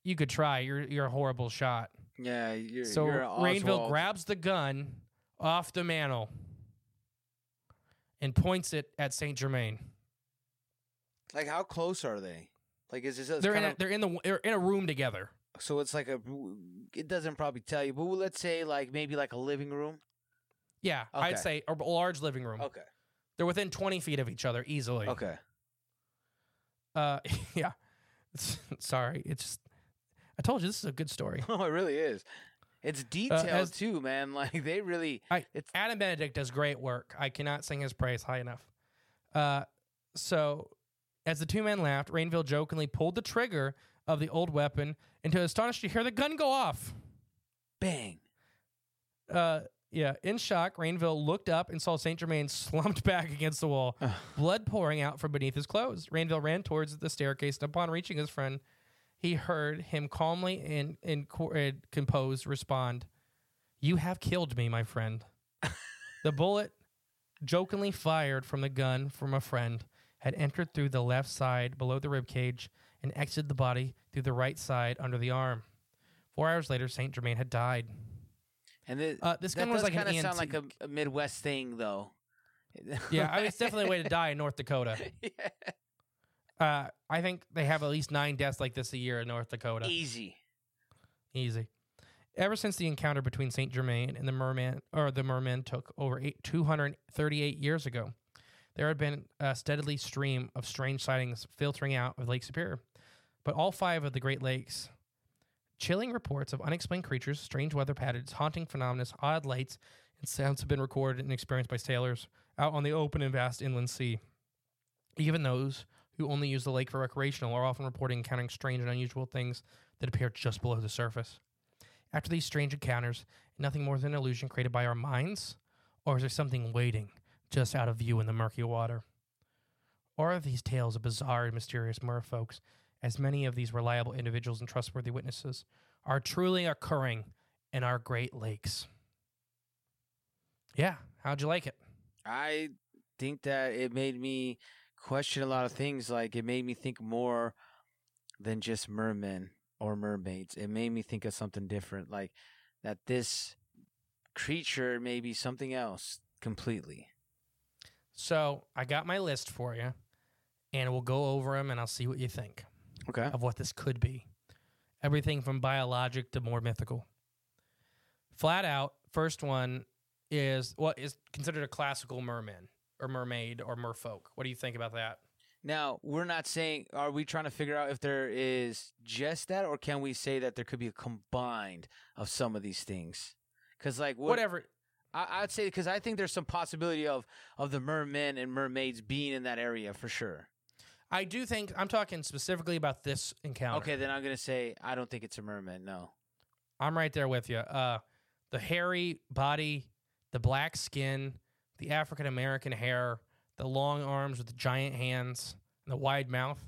"You could try. You're you're a horrible shot." Yeah, you're, So you're Rainville grabs the gun off the mantle and points it at Saint Germain. Like, how close are they? Like, is this? They're in kind a, of, they're in the they're in a room together. so it's like a. It doesn't probably tell you, but let's say like maybe like a living room. Yeah, I'd Okay. say a large living room. Okay. They're within twenty feet of each other easily. Okay. Uh, yeah. Sorry, it's just I told you this is a good story. Oh, it really is. It's detailed as- too, man. Like they really. I It's Adam Benedict does great work. I cannot sing his praise high enough. Uh, so as the two men laughed, Rainville jokingly pulled the trigger of the old weapon, and to astonish you hear the gun go off. bang. Uh, yeah, in shock, Rainville looked up and saw Saint Germain slumped back against the wall, blood pouring out from beneath his clothes. Rainville ran towards the staircase, and upon reaching his friend, he heard him calmly and, and, and composed respond, You have killed me, my friend. the bullet, jokingly fired from the gun from a friend, had entered through the left side below the rib cage and exited the body through the right side under the arm. Four hours later, Saint Germain had died. And this, Uh, this gun was like kinda sound like a, a Midwest thing, though. Yeah, I mean, it's definitely a way to die in North Dakota. yeah. Uh, I think they have at least nine deaths like this a year in North Dakota. Easy. Easy. Ever since the encounter between Saint Germain and the merman, or the mermen, took over eight, 238 years ago, there had been a steadily stream of strange sightings filtering out of Lake Superior. But all five of the Great Lakes, chilling reports of unexplained creatures, strange weather patterns, haunting phenomena, odd lights, and sounds have been recorded and experienced by sailors out on the open and vast inland sea. Even those who only use the lake for recreational are often reporting encountering strange and unusual things that appear just below the surface. After these strange encounters, nothing more than an illusion created by our minds, or is there something waiting just out of view in the murky water? Or are these tales of bizarre and mysterious merfolks, as many of these reliable individuals and trustworthy witnesses are truly occurring in our Great Lakes? Yeah, how'd you like it? I think that it made me question a lot of things. Like it made me think more than just mermen or mermaids. It made me think of something different, like that this creature may be something else completely. So I got my list for you, and we'll go over them, and I'll see what you think. Okay. of what this could be. Everything from biologic to more mythical. Flat out, first one is what is considered a classical merman or mermaid or merfolk. What do you think about that? Now, we're not saying, are we trying to figure out if there is just that, or can we say that there could be a combined of some of these things? Because, like, what, Whatever. I, I'd say, because I think there's some possibility of of the mermen and mermaids being in that area for sure. I do think I'm talking specifically about this encounter. Okay, then I'm gonna say I don't think it's a merman. No. I'm right there with you. Uh, the hairy body, the black skin, the African American hair, the long arms with the giant hands, and the wide mouth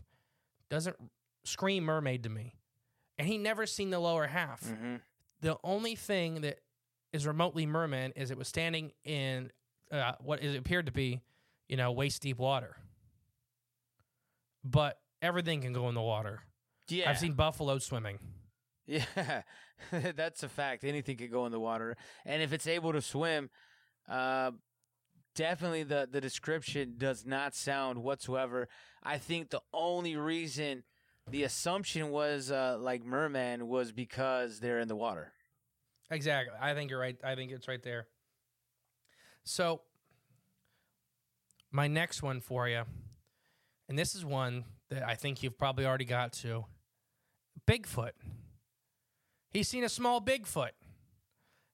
doesn't scream mermaid to me. And he never seen the lower half. Mm-hmm. The only thing that is remotely merman is it was standing in uh, what it appeared to be, you know, waist deep water. But everything can go in the water. Yeah. I've seen buffalo swimming. Yeah, that's a fact. Anything could go in the water, and if it's able to swim, uh, definitely the the description does not sound whatsoever. I think the only reason the assumption was uh, like merman was because they're in the water. Exactly. I think you're right. I think it's right there. So, my next one for you, and this is one that I think you've probably already got to Bigfoot. He's seen a small Bigfoot.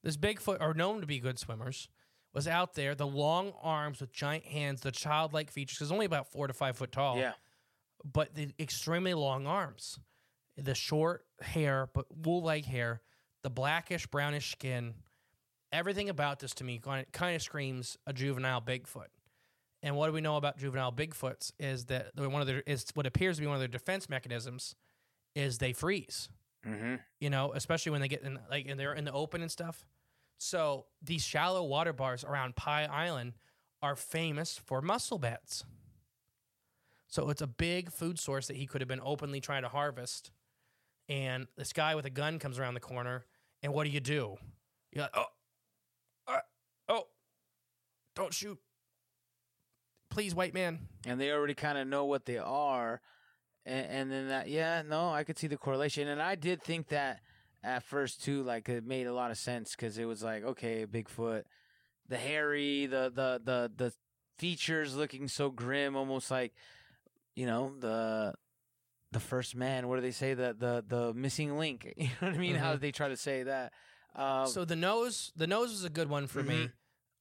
This Bigfoot are known to be good swimmers. was out there. The long arms with giant hands, the childlike features. Because only about four to five foot tall. Yeah. but the extremely long arms, the short hair, but wool-like hair, the blackish brownish skin, everything about this to me kind of, screams a juvenile Bigfoot. And what do we know about juvenile Bigfoots is that one of their is what appears to be one of their defense mechanisms is they freeze. Mm-hmm. You know, especially when they get in like and they're in the open and stuff. So these shallow water bars around Pie Island are famous for mussel beds. So it's a big food source that he could have been openly trying to harvest. And this guy with a gun comes around the corner, and what do you do? You're like, oh, uh, oh, don't shoot, please, white man. and they already kind of know what they are and, and then that yeah no i could see the correlation and i did think that at first too like it made a lot of sense because it was like okay bigfoot the hairy the the the the features looking so grim almost like you know the the first man what do they say the the the missing link you know what i mean how Mhm. they try to say that um, so the nose, the nose was a good one for me.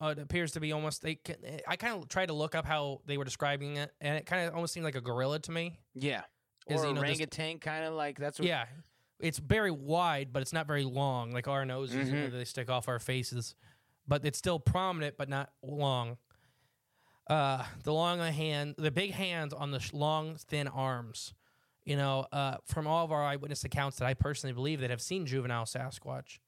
Uh, it appears to be almost. They, I kind of tried to look up how they were describing it, and it kind of almost seemed like a gorilla to me. yeah or you know, orangutan kind of like that's what Yeah, it's very wide, but it's not very long. Like our noses, you know, Mhm. they stick off our faces, but it's still prominent, but not long. Uh, the long hand, the big hands on the sh- long, thin arms. You know, uh, from all of our eyewitness accounts that I personally believe that have seen juvenile Sasquatch,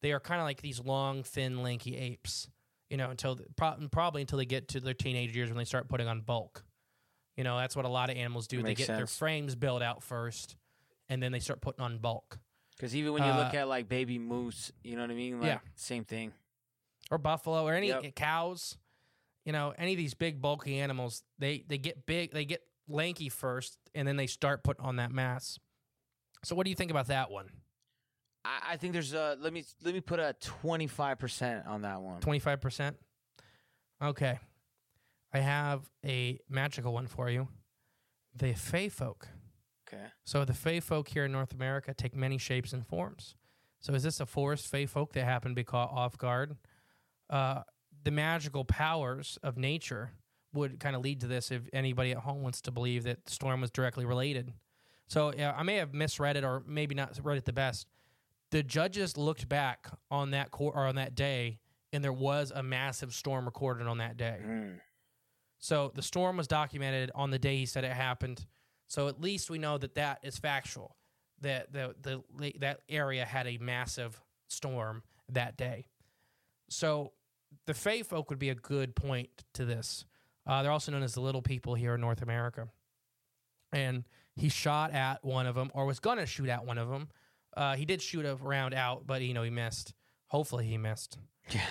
they are kind of like these long, thin, lanky apes. You know, until the, pro- probably until they get to their teenage years when they start putting on bulk. You know, that's what a lot of animals do. they get their frames built out first, and then they start putting on bulk. Because even when you look Uh, at like baby moose, you know what I mean? Like, Yeah. Same thing. or buffalo or any Yep. cows you know any of these big bulky animals they they get big they get lanky first and then they start putting on that mass. So what do you think about that one? I, I think there's a let me let me put a twenty five percent on that one. 25% okay. I have a magical one for you. The fey folk. Okay. so the fey folk here in north america take many shapes and forms. So is this a forest fey folk that happened to be caught off guard? Uh, the magical powers of nature would kind of lead to this if anybody at home wants to believe that the storm was directly related. So yeah, I may have misread it or maybe not read it the best. The judges looked back on that court or on that day, and there was a massive storm recorded on that day. Mm. So the storm was documented on the day he said it happened. So at least we know that that is factual. That the the that area had a massive storm that day. So the Fey folk would be a good point to this. Uh, they're also known as the little people here in North America. And he shot at one of them, or was gonna shoot at one of them. Uh, he did shoot a round out, but you know he missed. Hopefully he missed. Yeah.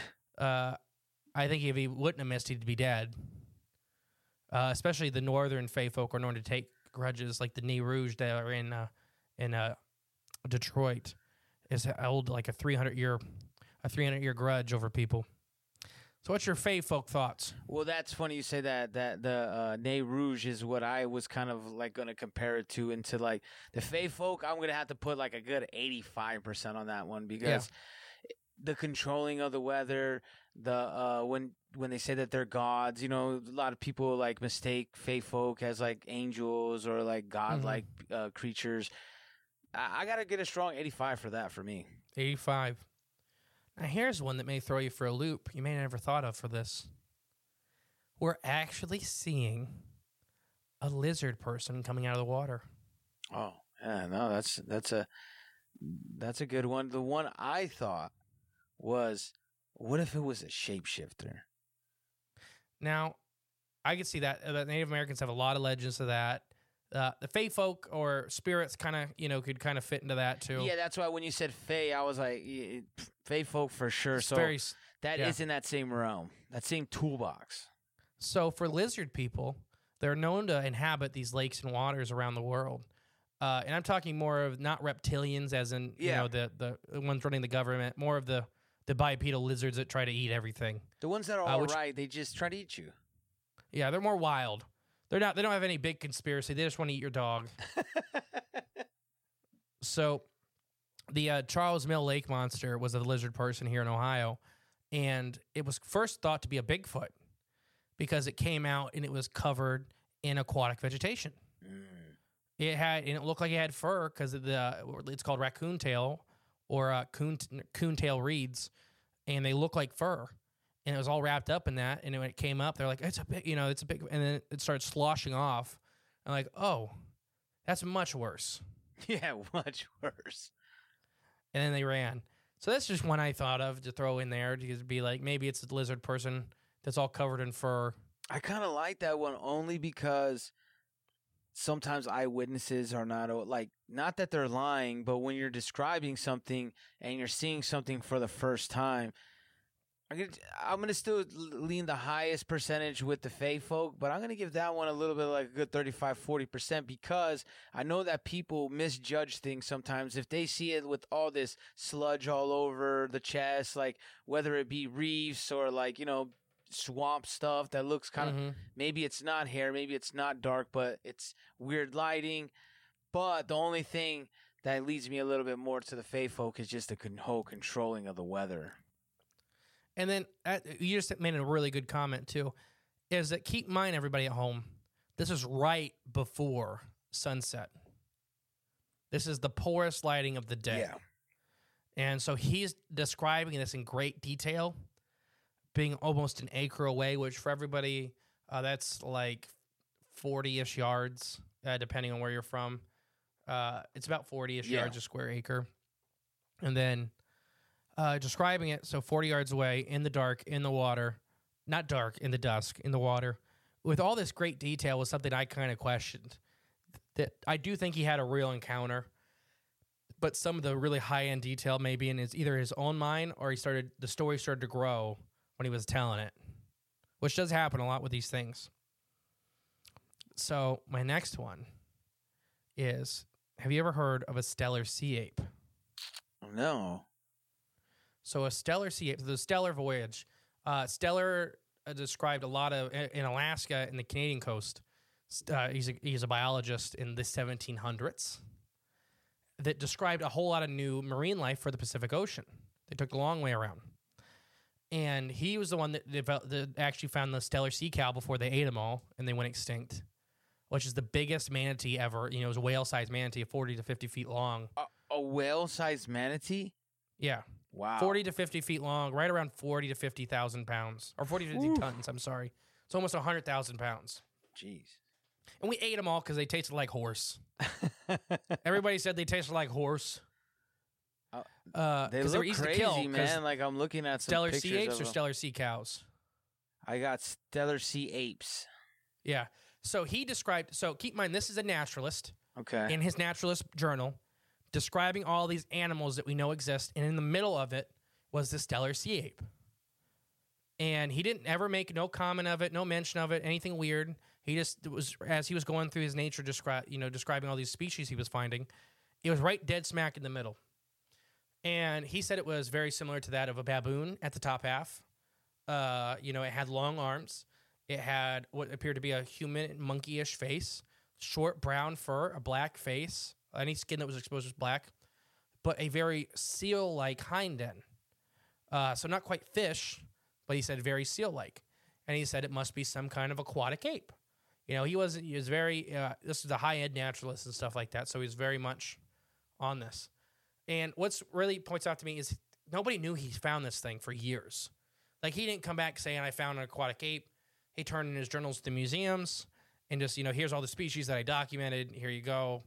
Uh, I think if he wouldn't have missed, he'd be dead. Uh, especially the northern Fey folk are known to take grudges, like the Nain Rouge that are in uh, in uh, Detroit, is held like a three hundred year a three hundred year grudge over people. So, what's your Fey folk thoughts? Well, that's funny you say that. That the uh, Nain Rouge is what I was kind of like going to compare it to. Into like the Fey folk, I'm going to have to put like a good 85 percent on that one because the controlling of the weather, the uh, when when they say that they're gods, you know, a lot of people like mistake Fey folk as like angels or like godlike uh, creatures. I, I got to get a strong 85 for that for me. Eighty five. Now, here's one that may throw you for a loop. You may have never thought of for this. We're actually seeing a lizard person coming out of the water. Oh, yeah, no, that's that's a that's a good one. The one I thought was, what if it was a shapeshifter? Now, I could see that. Uh, the Native Americans have a lot of legends of that. Uh, the Fey folk or spirits kind of, you know, could kind of fit into that too. Yeah, that's why when you said Fey, I was like, Fey folk for sure. It's So very that yeah. is in that same realm, that same toolbox. So for lizard people, they're known to inhabit these lakes and waters around the world. Uh, and I'm talking more of not reptilians, as in you know the the ones running the government, more of the the bipedal lizards that try to eat everything. The ones that are Uh, all right, which- they just try to eat you. Yeah, they're more wild. They're not. They don't have any big conspiracy. They just want to eat your dog. so, the uh, Charles Mill Lake monster was a lizard person here in Ohio, and it was first thought to be a Bigfoot because it came out and it was covered in aquatic vegetation. It had and it looked like it had fur because the it's called raccoon tail or uh, coon coon tail reeds, and they look like fur, and it was all wrapped up in that. And when it came up, they're like, it's a big, you know, it's a big, and then it started sloshing off. I'm like, oh, that's much worse. Yeah, much worse. And then they ran. So that's just one I thought of to throw in there to be like, maybe it's a lizard person that's all covered in fur. I kind of like that one only because sometimes eyewitnesses are not like not that they're lying, but when you're describing something and you're seeing something for the first time, I'm gonna, I'm gonna still lean the highest percentage with the Fey folk, but I'm gonna give that one a little bit like a good 35, 40 percent because I know that people misjudge things sometimes. If they see it with all this sludge all over the chest, like whether it be reefs or like you know swamp stuff that looks kind of Mhm. maybe it's not hair, maybe it's not dark, but it's weird lighting. But the only thing that leads me a little bit more to the Fey folk is just the con- whole controlling of the weather. And then uh, you just made a really good comment too, is that keep in mind everybody at home, this is right before sunset. This is the poorest lighting of the day. And so he's describing this in great detail, being almost an acre away, which for everybody, uh, that's like 40 ish yards, uh, depending on where you're from. Uh, it's about 40 ish Yeah. yards a square acre. And then uh, describing it so 40 yards away in the dark, in the water, not dark, in the dusk, in the water, with all this great detail was something I kind of questioned. That I do think he had a real encounter but some of the really high end detail maybe in his either his own mind or he started the story started to grow when he was telling it, which does happen a lot with these things. So my next one is: Have you ever heard of a Steller sea ape? No. So a Steller sea the Steller voyage. Uh, Steller uh, described a lot of in Alaska and the Canadian coast. Uh, he's a, he's a biologist in the 1700s that described a whole lot of new marine life for the Pacific Ocean. They took the long way around, and he was the one that, developed, that actually found the Steller sea cow before they ate them all and they went extinct, which is the biggest manatee ever. You know, it was a whale-sized manatee, 40 to 50 feet long. A, a whale-sized manatee? Yeah, Wow. 40 to 50 feet long, right around 40 to 50,000 pounds, or 40 to 50 tons, I'm sorry. It's almost 100,000 pounds. Jeez. And we ate them all because they tasted like horse. Everybody said they tasted like horse. Uh, Uh, They look were easy crazy, to kill. man. Like I'm looking at some Steller sea apes or or 'em. Steller sea cows? I got Steller sea apes. Yeah. So he described, so keep in mind, this is a naturalist Okay. in his naturalist journal describing all these animals that we know exist. And in the middle of it was the Steller sea ape. And he didn't ever make no comment of it, no mention of it, anything weird. He just was as he was going through his nature describe you know describing all these species he was finding, it was right dead smack in the middle. And he said it was very similar to that of a baboon at the top half. Uh, you know, it had long arms. It had what appeared to be a human monkey-ish face, short brown fur, a black face. Any skin that was exposed was black, but a very seal-like hind end. Uh, so not quite fish, but he said very seal-like, and he said it must be some kind of aquatic ape. You know, he was he was very uh, this is a high-end naturalist and stuff like that, so he's very much on this. And what's really points out to me is nobody knew he found this thing for years. Like he didn't come back saying I found an aquatic ape. He turned in his journals to museums and just you know here's all the species that I documented. Here you go.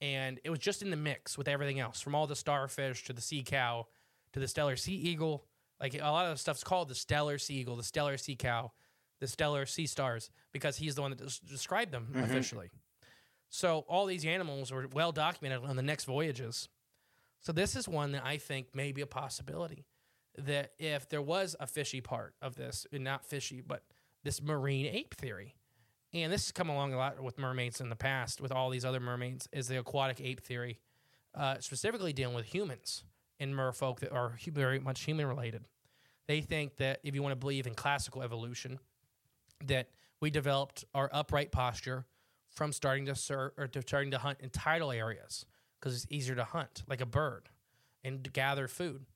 And it was just in the mix with everything else, from all the starfish to the sea cow to the Steller sea eagle. Like a lot of the stuff's called the Steller sea eagle, the Steller sea cow, the Steller sea stars, because he's the one that des- described them mm-hmm. officially. So all these animals were well documented on the next voyages. So this is one that I think may be a possibility. That if there was a fishy part of this, and not fishy, but this marine ape theory, and this has come along a lot with mermaids in the past, with all these other mermaids, is the aquatic ape theory, uh, specifically dealing with humans and merfolk that are very much human related. They think that if you want to believe in classical evolution, that we developed our upright posture from starting to ser- or to starting to hunt in tidal areas because it's easier to hunt like a bird and gather food.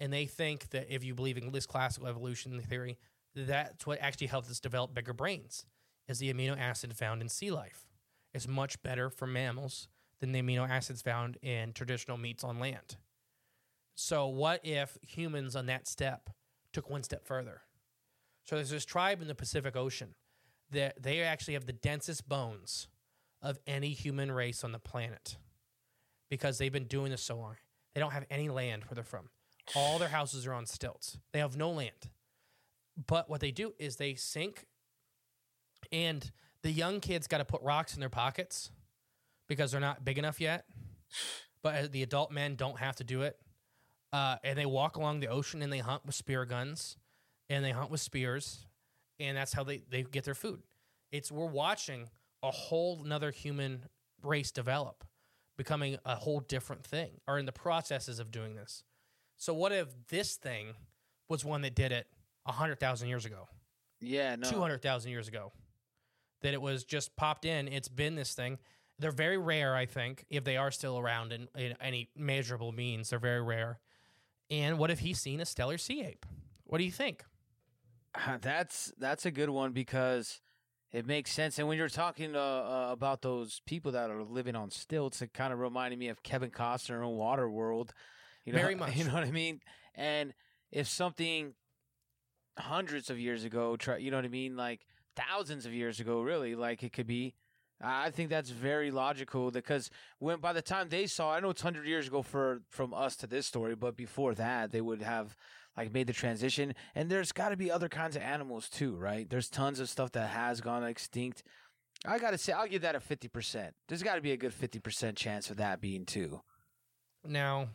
and they think that if you believe in this classical evolution theory, that's what actually helped us develop bigger brains. Is the amino acid found in sea life? It's much better for mammals than the amino acids found in traditional meats on land. So, what if humans on that step took one step further? So, there's this tribe in the Pacific Ocean that they actually have the densest bones of any human race on the planet because they've been doing this so long. They don't have any land where they're from. All their houses are on stilts. They have no land. But what they do is they sink, and the young kids got to put rocks in their pockets because they're not big enough yet. But the adult men don't have to do it. Uh, and they walk along the ocean and they hunt with spear guns and they hunt with spears. And that's how they, they get their food. It's we're watching a whole another human race develop, becoming a whole different thing, or in the processes of doing this. So what if this thing was one that did it hundred thousand years ago, Yeah, no. two hundred thousand years ago? That it was just popped in. It's been this thing. They're very rare, I think, if they are still around in, in any measurable means. They're very rare. And what if he's seen a Steller sea ape? What do you think? That's that's a good one because it makes sense. And when you're talking uh, uh, about those people that are living on stilts, it kind of reminded me of Kevin Costner in Waterworld. You know, Very much. You know what I mean? And if something hundreds of years ago, try, you know what I mean, like thousands of years ago, really, like it could be. I think that's very logical because when by the time they saw, I know it's hundred years ago for from us to this story, but before that, they would have like made the transition. And there's got to be other kinds of animals too, right? There's tons of stuff that has gone extinct. I gotta say, I'll give that a fifty percent. There's got to be a good fifty percent chance of that being two. Now,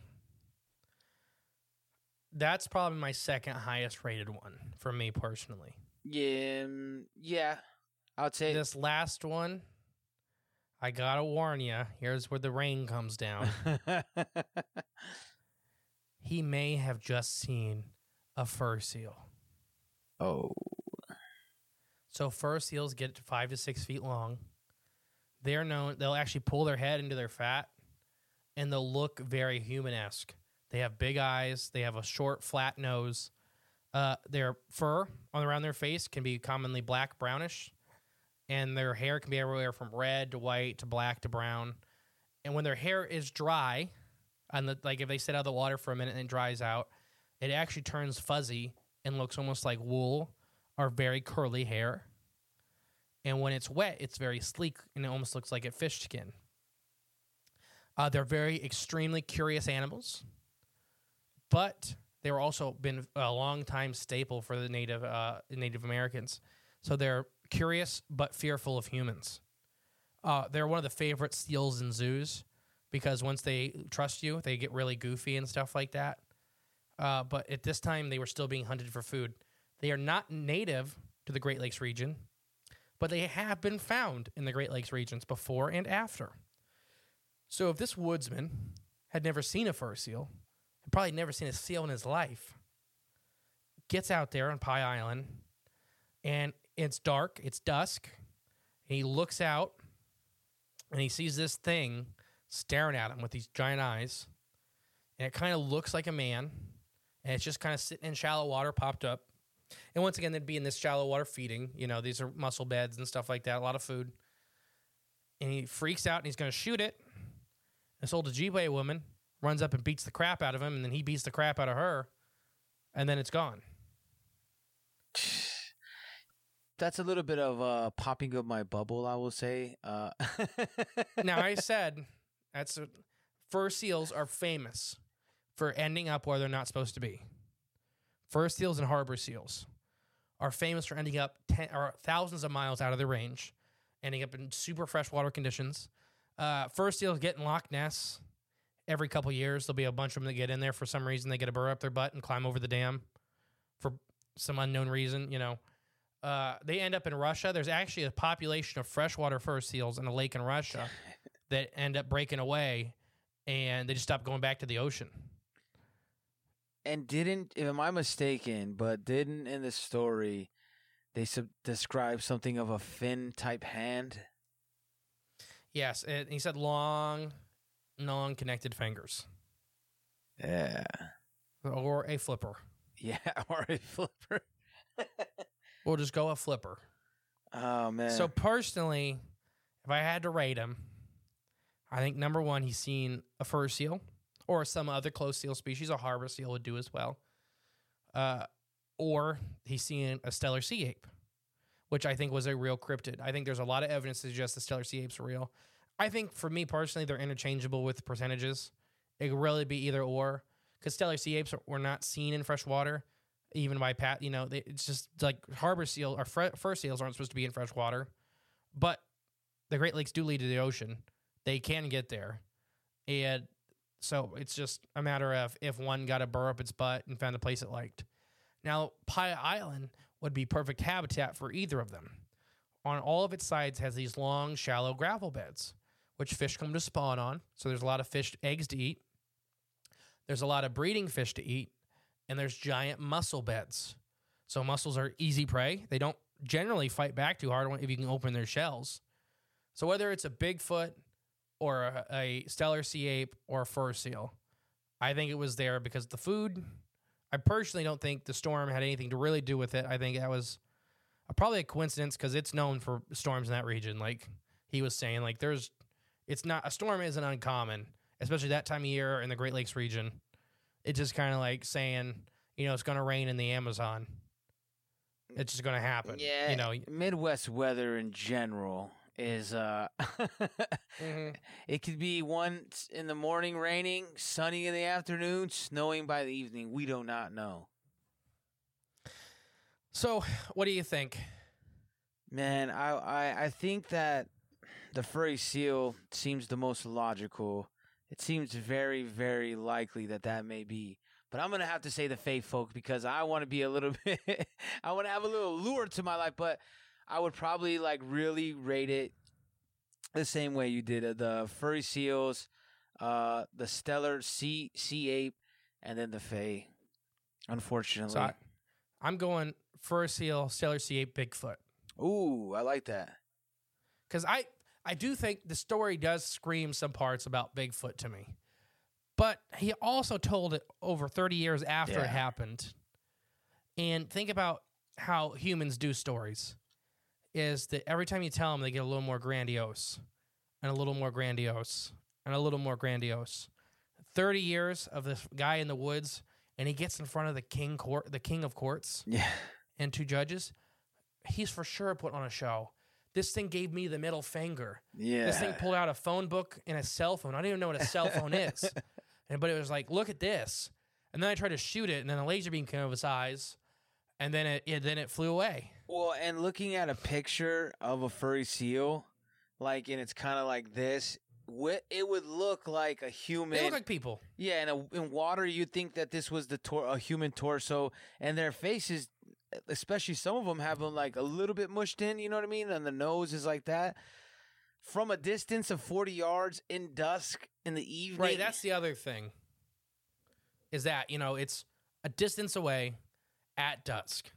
that's probably my second highest rated one for me personally. Yeah, mm, yeah, I would say This last one, I gotta warn you. Here's where the rain comes down. he may have just seen a fur seal. oh, So fur seals get to five to six feet long. They're known. They'll actually pull their head into their fat, and they'll look very human-esque. They have big eyes. They have a short, flat nose. Uh, their fur on around their face can be commonly black, brownish, and their hair can be everywhere from red to white to black to brown. And when their hair is dry, and the, like if they sit out of the water for a minute and it dries out, it actually turns fuzzy and looks almost like wool or very curly hair. And when it's wet, it's very sleek and it almost looks like a fish skin. Uh, they're very extremely curious animals, but they were also been a long time staple for the native uh, Native Americans. So they're curious but fearful of humans. Uh, they're one of the favorite seals in zoos because once they trust you, they get really goofy and stuff like that. Uh, but at this time, they were still being hunted for food. They are not native to the Great Lakes region, but they have been found in the Great Lakes regions before and after. So if this woodsman had never seen a fur seal, probably never seen a seal in his life, gets out there on Pie Island, and it's dark, it's dusk, and he looks out and he sees this thing staring at him with these giant eyes, and it kind of looks like a man, and it's just kind of sitting in shallow water, popped up. And once again, they'd be in this shallow water feeding. You know, these are mussel beds and stuff like that, a lot of food. And he freaks out and he's going to shoot it. This old Ojibwe woman runs up and beats the crap out of him, and then he beats the crap out of her, and then it's gone. that's a little bit of uh, popping of my bubble, I will say. Uh, now I said that's a, fur seals are famous for ending up where they're not supposed to be. Fur seals and harbor seals are famous for ending up ten, or thousands of miles out of their range, ending up in super freshwater conditions. Uh, fur seals get in Loch Ness every couple years. There'll be a bunch of them that get in there for some reason. They get a burr up their butt and climb over the dam for some unknown reason. You know, uh, they end up in Russia. There's actually a population of freshwater fur seals in a lake in Russia that end up breaking away, and they just stop going back to the ocean. and didn't, am I mistaken, but didn't in the story they sub- describe something of a fin type hand? Yes, and he said long, non-connected fingers. Yeah. or a flipper. Yeah, or a flipper. We'll just go a flipper. Oh man. So personally, if I had to rate him, I think number one, he's seen a fur seal or some other close seal species. A harbor seal would do as well. Uh, or he's seen a Steller sea ape, which I think was a real cryptid. I think there's a lot of evidence to suggest the Steller sea apes real. I think for me personally, they're interchangeable with percentages. It could really be either or because Steller sea apes were not seen in fresh water, even by Pat. You know, they, it's just like harbor seal or fre- fur seals aren't supposed to be in fresh water, but the Great Lakes do lead to the ocean. They can get there, and so it's just a matter of if one got a burr up its butt and found a place it liked. Now, Pie Island would be perfect habitat for either of them. On all of its sides has these long, shallow gravel beds, which fish come to spawn on. So there's a lot of fish eggs to eat. There's a lot of breeding fish to eat, and there's giant mussel beds. So mussels are easy prey. They don't generally fight back too hard if you can open their shells. So whether it's a Bigfoot or a, a Steller sea ape or a fur seal, I think it was there because the food. I personally don't think the storm had anything to really do with it. I think that was probably a coincidence because it's known for storms in that region. Like he was saying, like there's, it's not a storm isn't uncommon, especially that time of year in the Great Lakes region. It's just kind of like saying, you know, it's going to rain in the Amazon. It's just going to happen. yeah, you know. Midwest weather in general is uh Mhm. it could be one in the morning raining, sunny in the afternoon, snowing by the evening. We do not know. So, what do you think? Man, I, I I think that the furry seal seems the most logical. It seems very very likely that that may be. But I'm gonna have to say the faith folk because I want to be a little bit. I want to have a little lure to my life, but I would probably like really rate it the same way you did uh, the furry seals, uh, the Steller sea sea ape, and then the fae. Unfortunately, So, I, I'm going fur seal, Steller sea ape, Bigfoot. ooh, I like that. because I I do think the story does scream some parts about Bigfoot to me, but he also told it over thirty years after Yeah. it happened. And think about how humans do stories: is that every time you tell them, they get a little more grandiose, and a little more grandiose, and a little more grandiose. Thirty years of this guy in the woods, and he gets in front of the king court, the king of courts, Yeah. and two judges. He's for sure put on a show. This thing gave me the middle finger. Yeah. This thing pulled out a phone book and a cell phone. I don't even know what a cell phone is. And, but it was like, look at this. And then I tried to shoot it, and then a laser beam came out of his eyes, and then it, it then it flew away. Well, and looking at a picture of a furry seal, like, and it's kind of like this, it would look like a human. They look like people. yeah, in, a, in water, you'd think that this was the tor- a human torso, and their faces, especially some of them, have them like a little bit mushed in. You know what I mean? And the nose is like that. From a distance of forty yards in dusk in the evening, Right. That's the other thing. Is that you know it's a distance away, at dusk.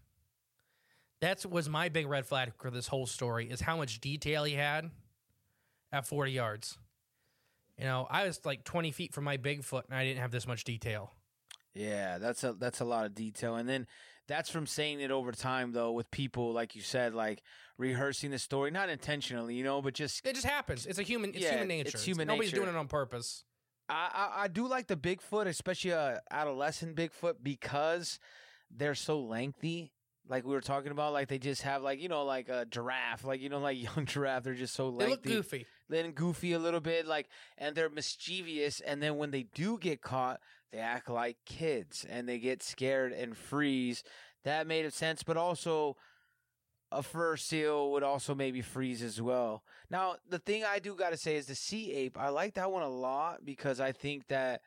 That was my big red flag for this whole story is how much detail he had at 40 yards. You know, I was like 20 feet from my Bigfoot and I didn't have this much detail. Yeah, that's a that's a lot of detail, and then that's from saying it over time though with people like you said, like rehearsing the story, not intentionally, you know, but just It just happens. It's a human. It's Yeah, human it's nature. human Nobody's nature. doing it on purpose. I, I I do like the Bigfoot, especially a adolescent Bigfoot, because they're so lengthy. Like we were talking about, like they just have like you know like a giraffe, like you know like young giraffe. They're just so They lengthy. look goofy. then goofy a little bit, like, and they're mischievous. And then when they do get caught, they act like kids and they get scared and freeze. That made sense, but also a fur seal would also maybe freeze as well. Now, the thing I do got to say is the sea ape. I like that one a lot because I think that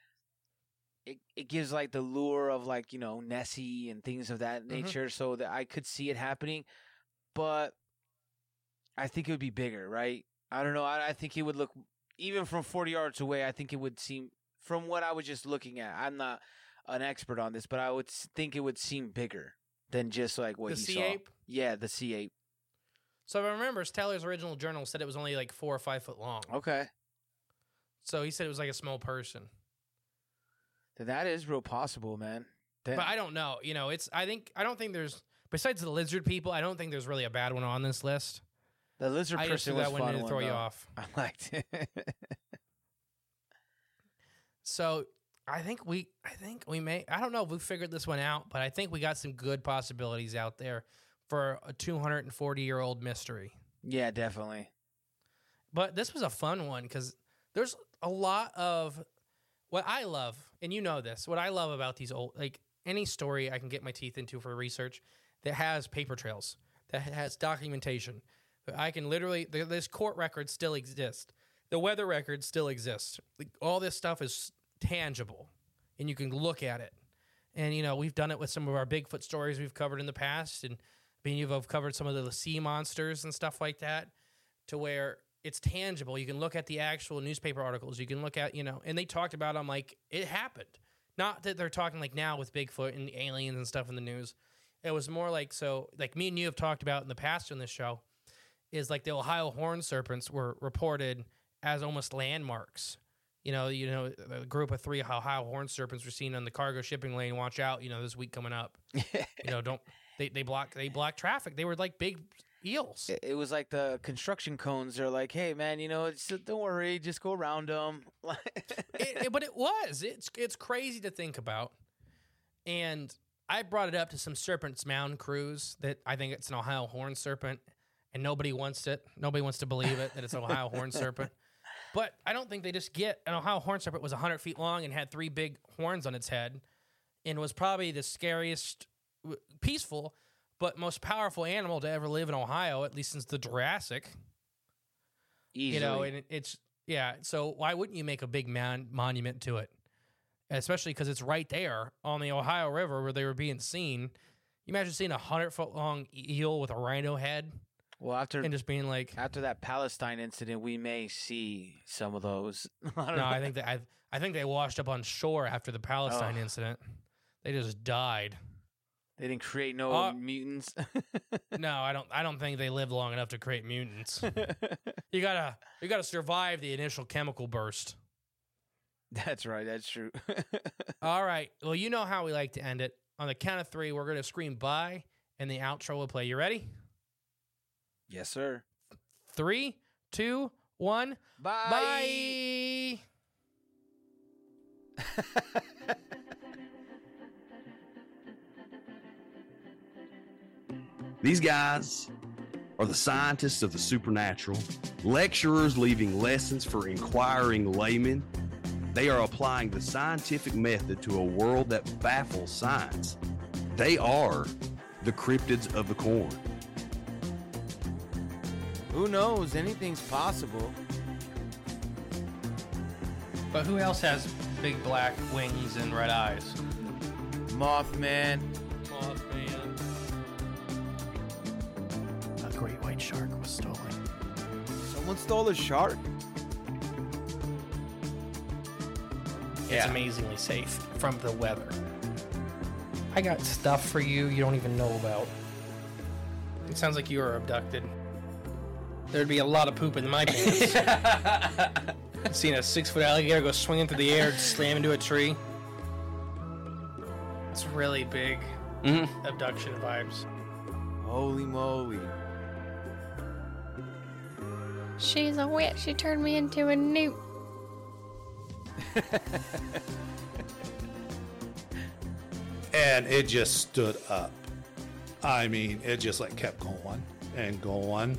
it it gives like the lure of like you know Nessie and things of that Mhm. nature, so that I could see it happening. But I think it would be bigger, right? I don't know. I, I think it would look even from forty yards away. I think it would seem from what I was just looking at. I'm not an expert on this, but I would think it would seem bigger than just like what the he sea saw. ape. Yeah, the sea ape. So if I remember, Taylor's original journal said it was only like four or five foot long. Okay. So he said it was like a small person. Then that is real possible, man. But I don't know. You know, it's I think I don't think there's besides the lizard people, I don't think there's really a bad one on this list. the lizard I just person threw was that one fun in to throw you though. off. I liked it. So I think we I think we may I don't know if we figured this one out, but I think we got some good possibilities out there for a 240 year old mystery. yeah, definitely. But this was a fun one because there's a lot of what I love, and you know this. What I love about these old, like any story I can get my teeth into for research that has paper trails, that has documentation. that I can literally, this court record still exists. The weather record still exists. Like, all this stuff is tangible, and you can look at it. And you know, we've done it with some of our Bigfoot stories we've covered in the past, and I mean, you've covered some of the sea monsters and stuff like that, to where it's tangible. You can look at the actual newspaper articles. You can look at, you know, and they talked about. I'm like, it happened. Not that they're talking like now with Bigfoot and aliens and stuff in the news. It was more like so, like me and you have talked about in the past on this show, is like the Ohio horn serpents were reported as almost landmarks. You know, you know, a group of three Ohio horn serpents were seen on the cargo shipping lane. Watch out! You know, this week coming up. you know, don't they they block they block traffic. They were like big eels. It, it was like the construction cones. They're like, "Hey, man, you know, it's, don't worry, just go around them." it, it- but it was. It's it's crazy to think about. And I brought it up to some Serpent's Mound crews that I think it's an Ohio horn serpent, and nobody wants it. Nobody wants to believe it that it's an Ohio horn serpent. But I don't think they just get an Ohio horn serpent was 100 feet long and had three big horns on its head, and was probably the scariest, peaceful, but most powerful animal to ever live in Ohio, at least since the Jurassic Easily. you know, and it's yeah. So why wouldn't you make a big man monument to it, especially because it's right there on the Ohio River where they were being seen. You imagine seeing a hundred foot long eel with a rhino head well, after and just being like, after that Palestine incident, we may see some of those. I don't no, know. I think that I I think they washed up on shore after the Palestine Oh. incident. They just died. they didn't create no Uh, mutants. No, I don't. I don't think they lived long enough to create mutants. you gotta you gotta survive the initial chemical burst. that's right. That's true. All right. Well, you know how we like to end it. On the count of three, we're going to scream bye, and the outro will play. You ready? Yes, sir. Three, two, one. Bye. Bye. These guys are the scientists of the supernatural, lecturers leaving lessons for inquiring laymen. They are applying the scientific method to a world that baffles science. They are the cryptids of the corn. Who knows? Anything's possible. But who else has big black wings and red eyes? Mothman. Mothman. A great white shark was stolen. Someone stole a shark. It's Yeah. amazingly safe from the weather. I got stuff for you you don't even know about. It sounds like you were abducted. There'd be a lot of poop in my pants. Seeing a six foot alligator go swinging through the air, and slam into a tree. It's really big mm-hmm. abduction vibes. Holy moly. She's a witch. She turned me into a newt. and it just stood up. I mean, it just like kept going and going.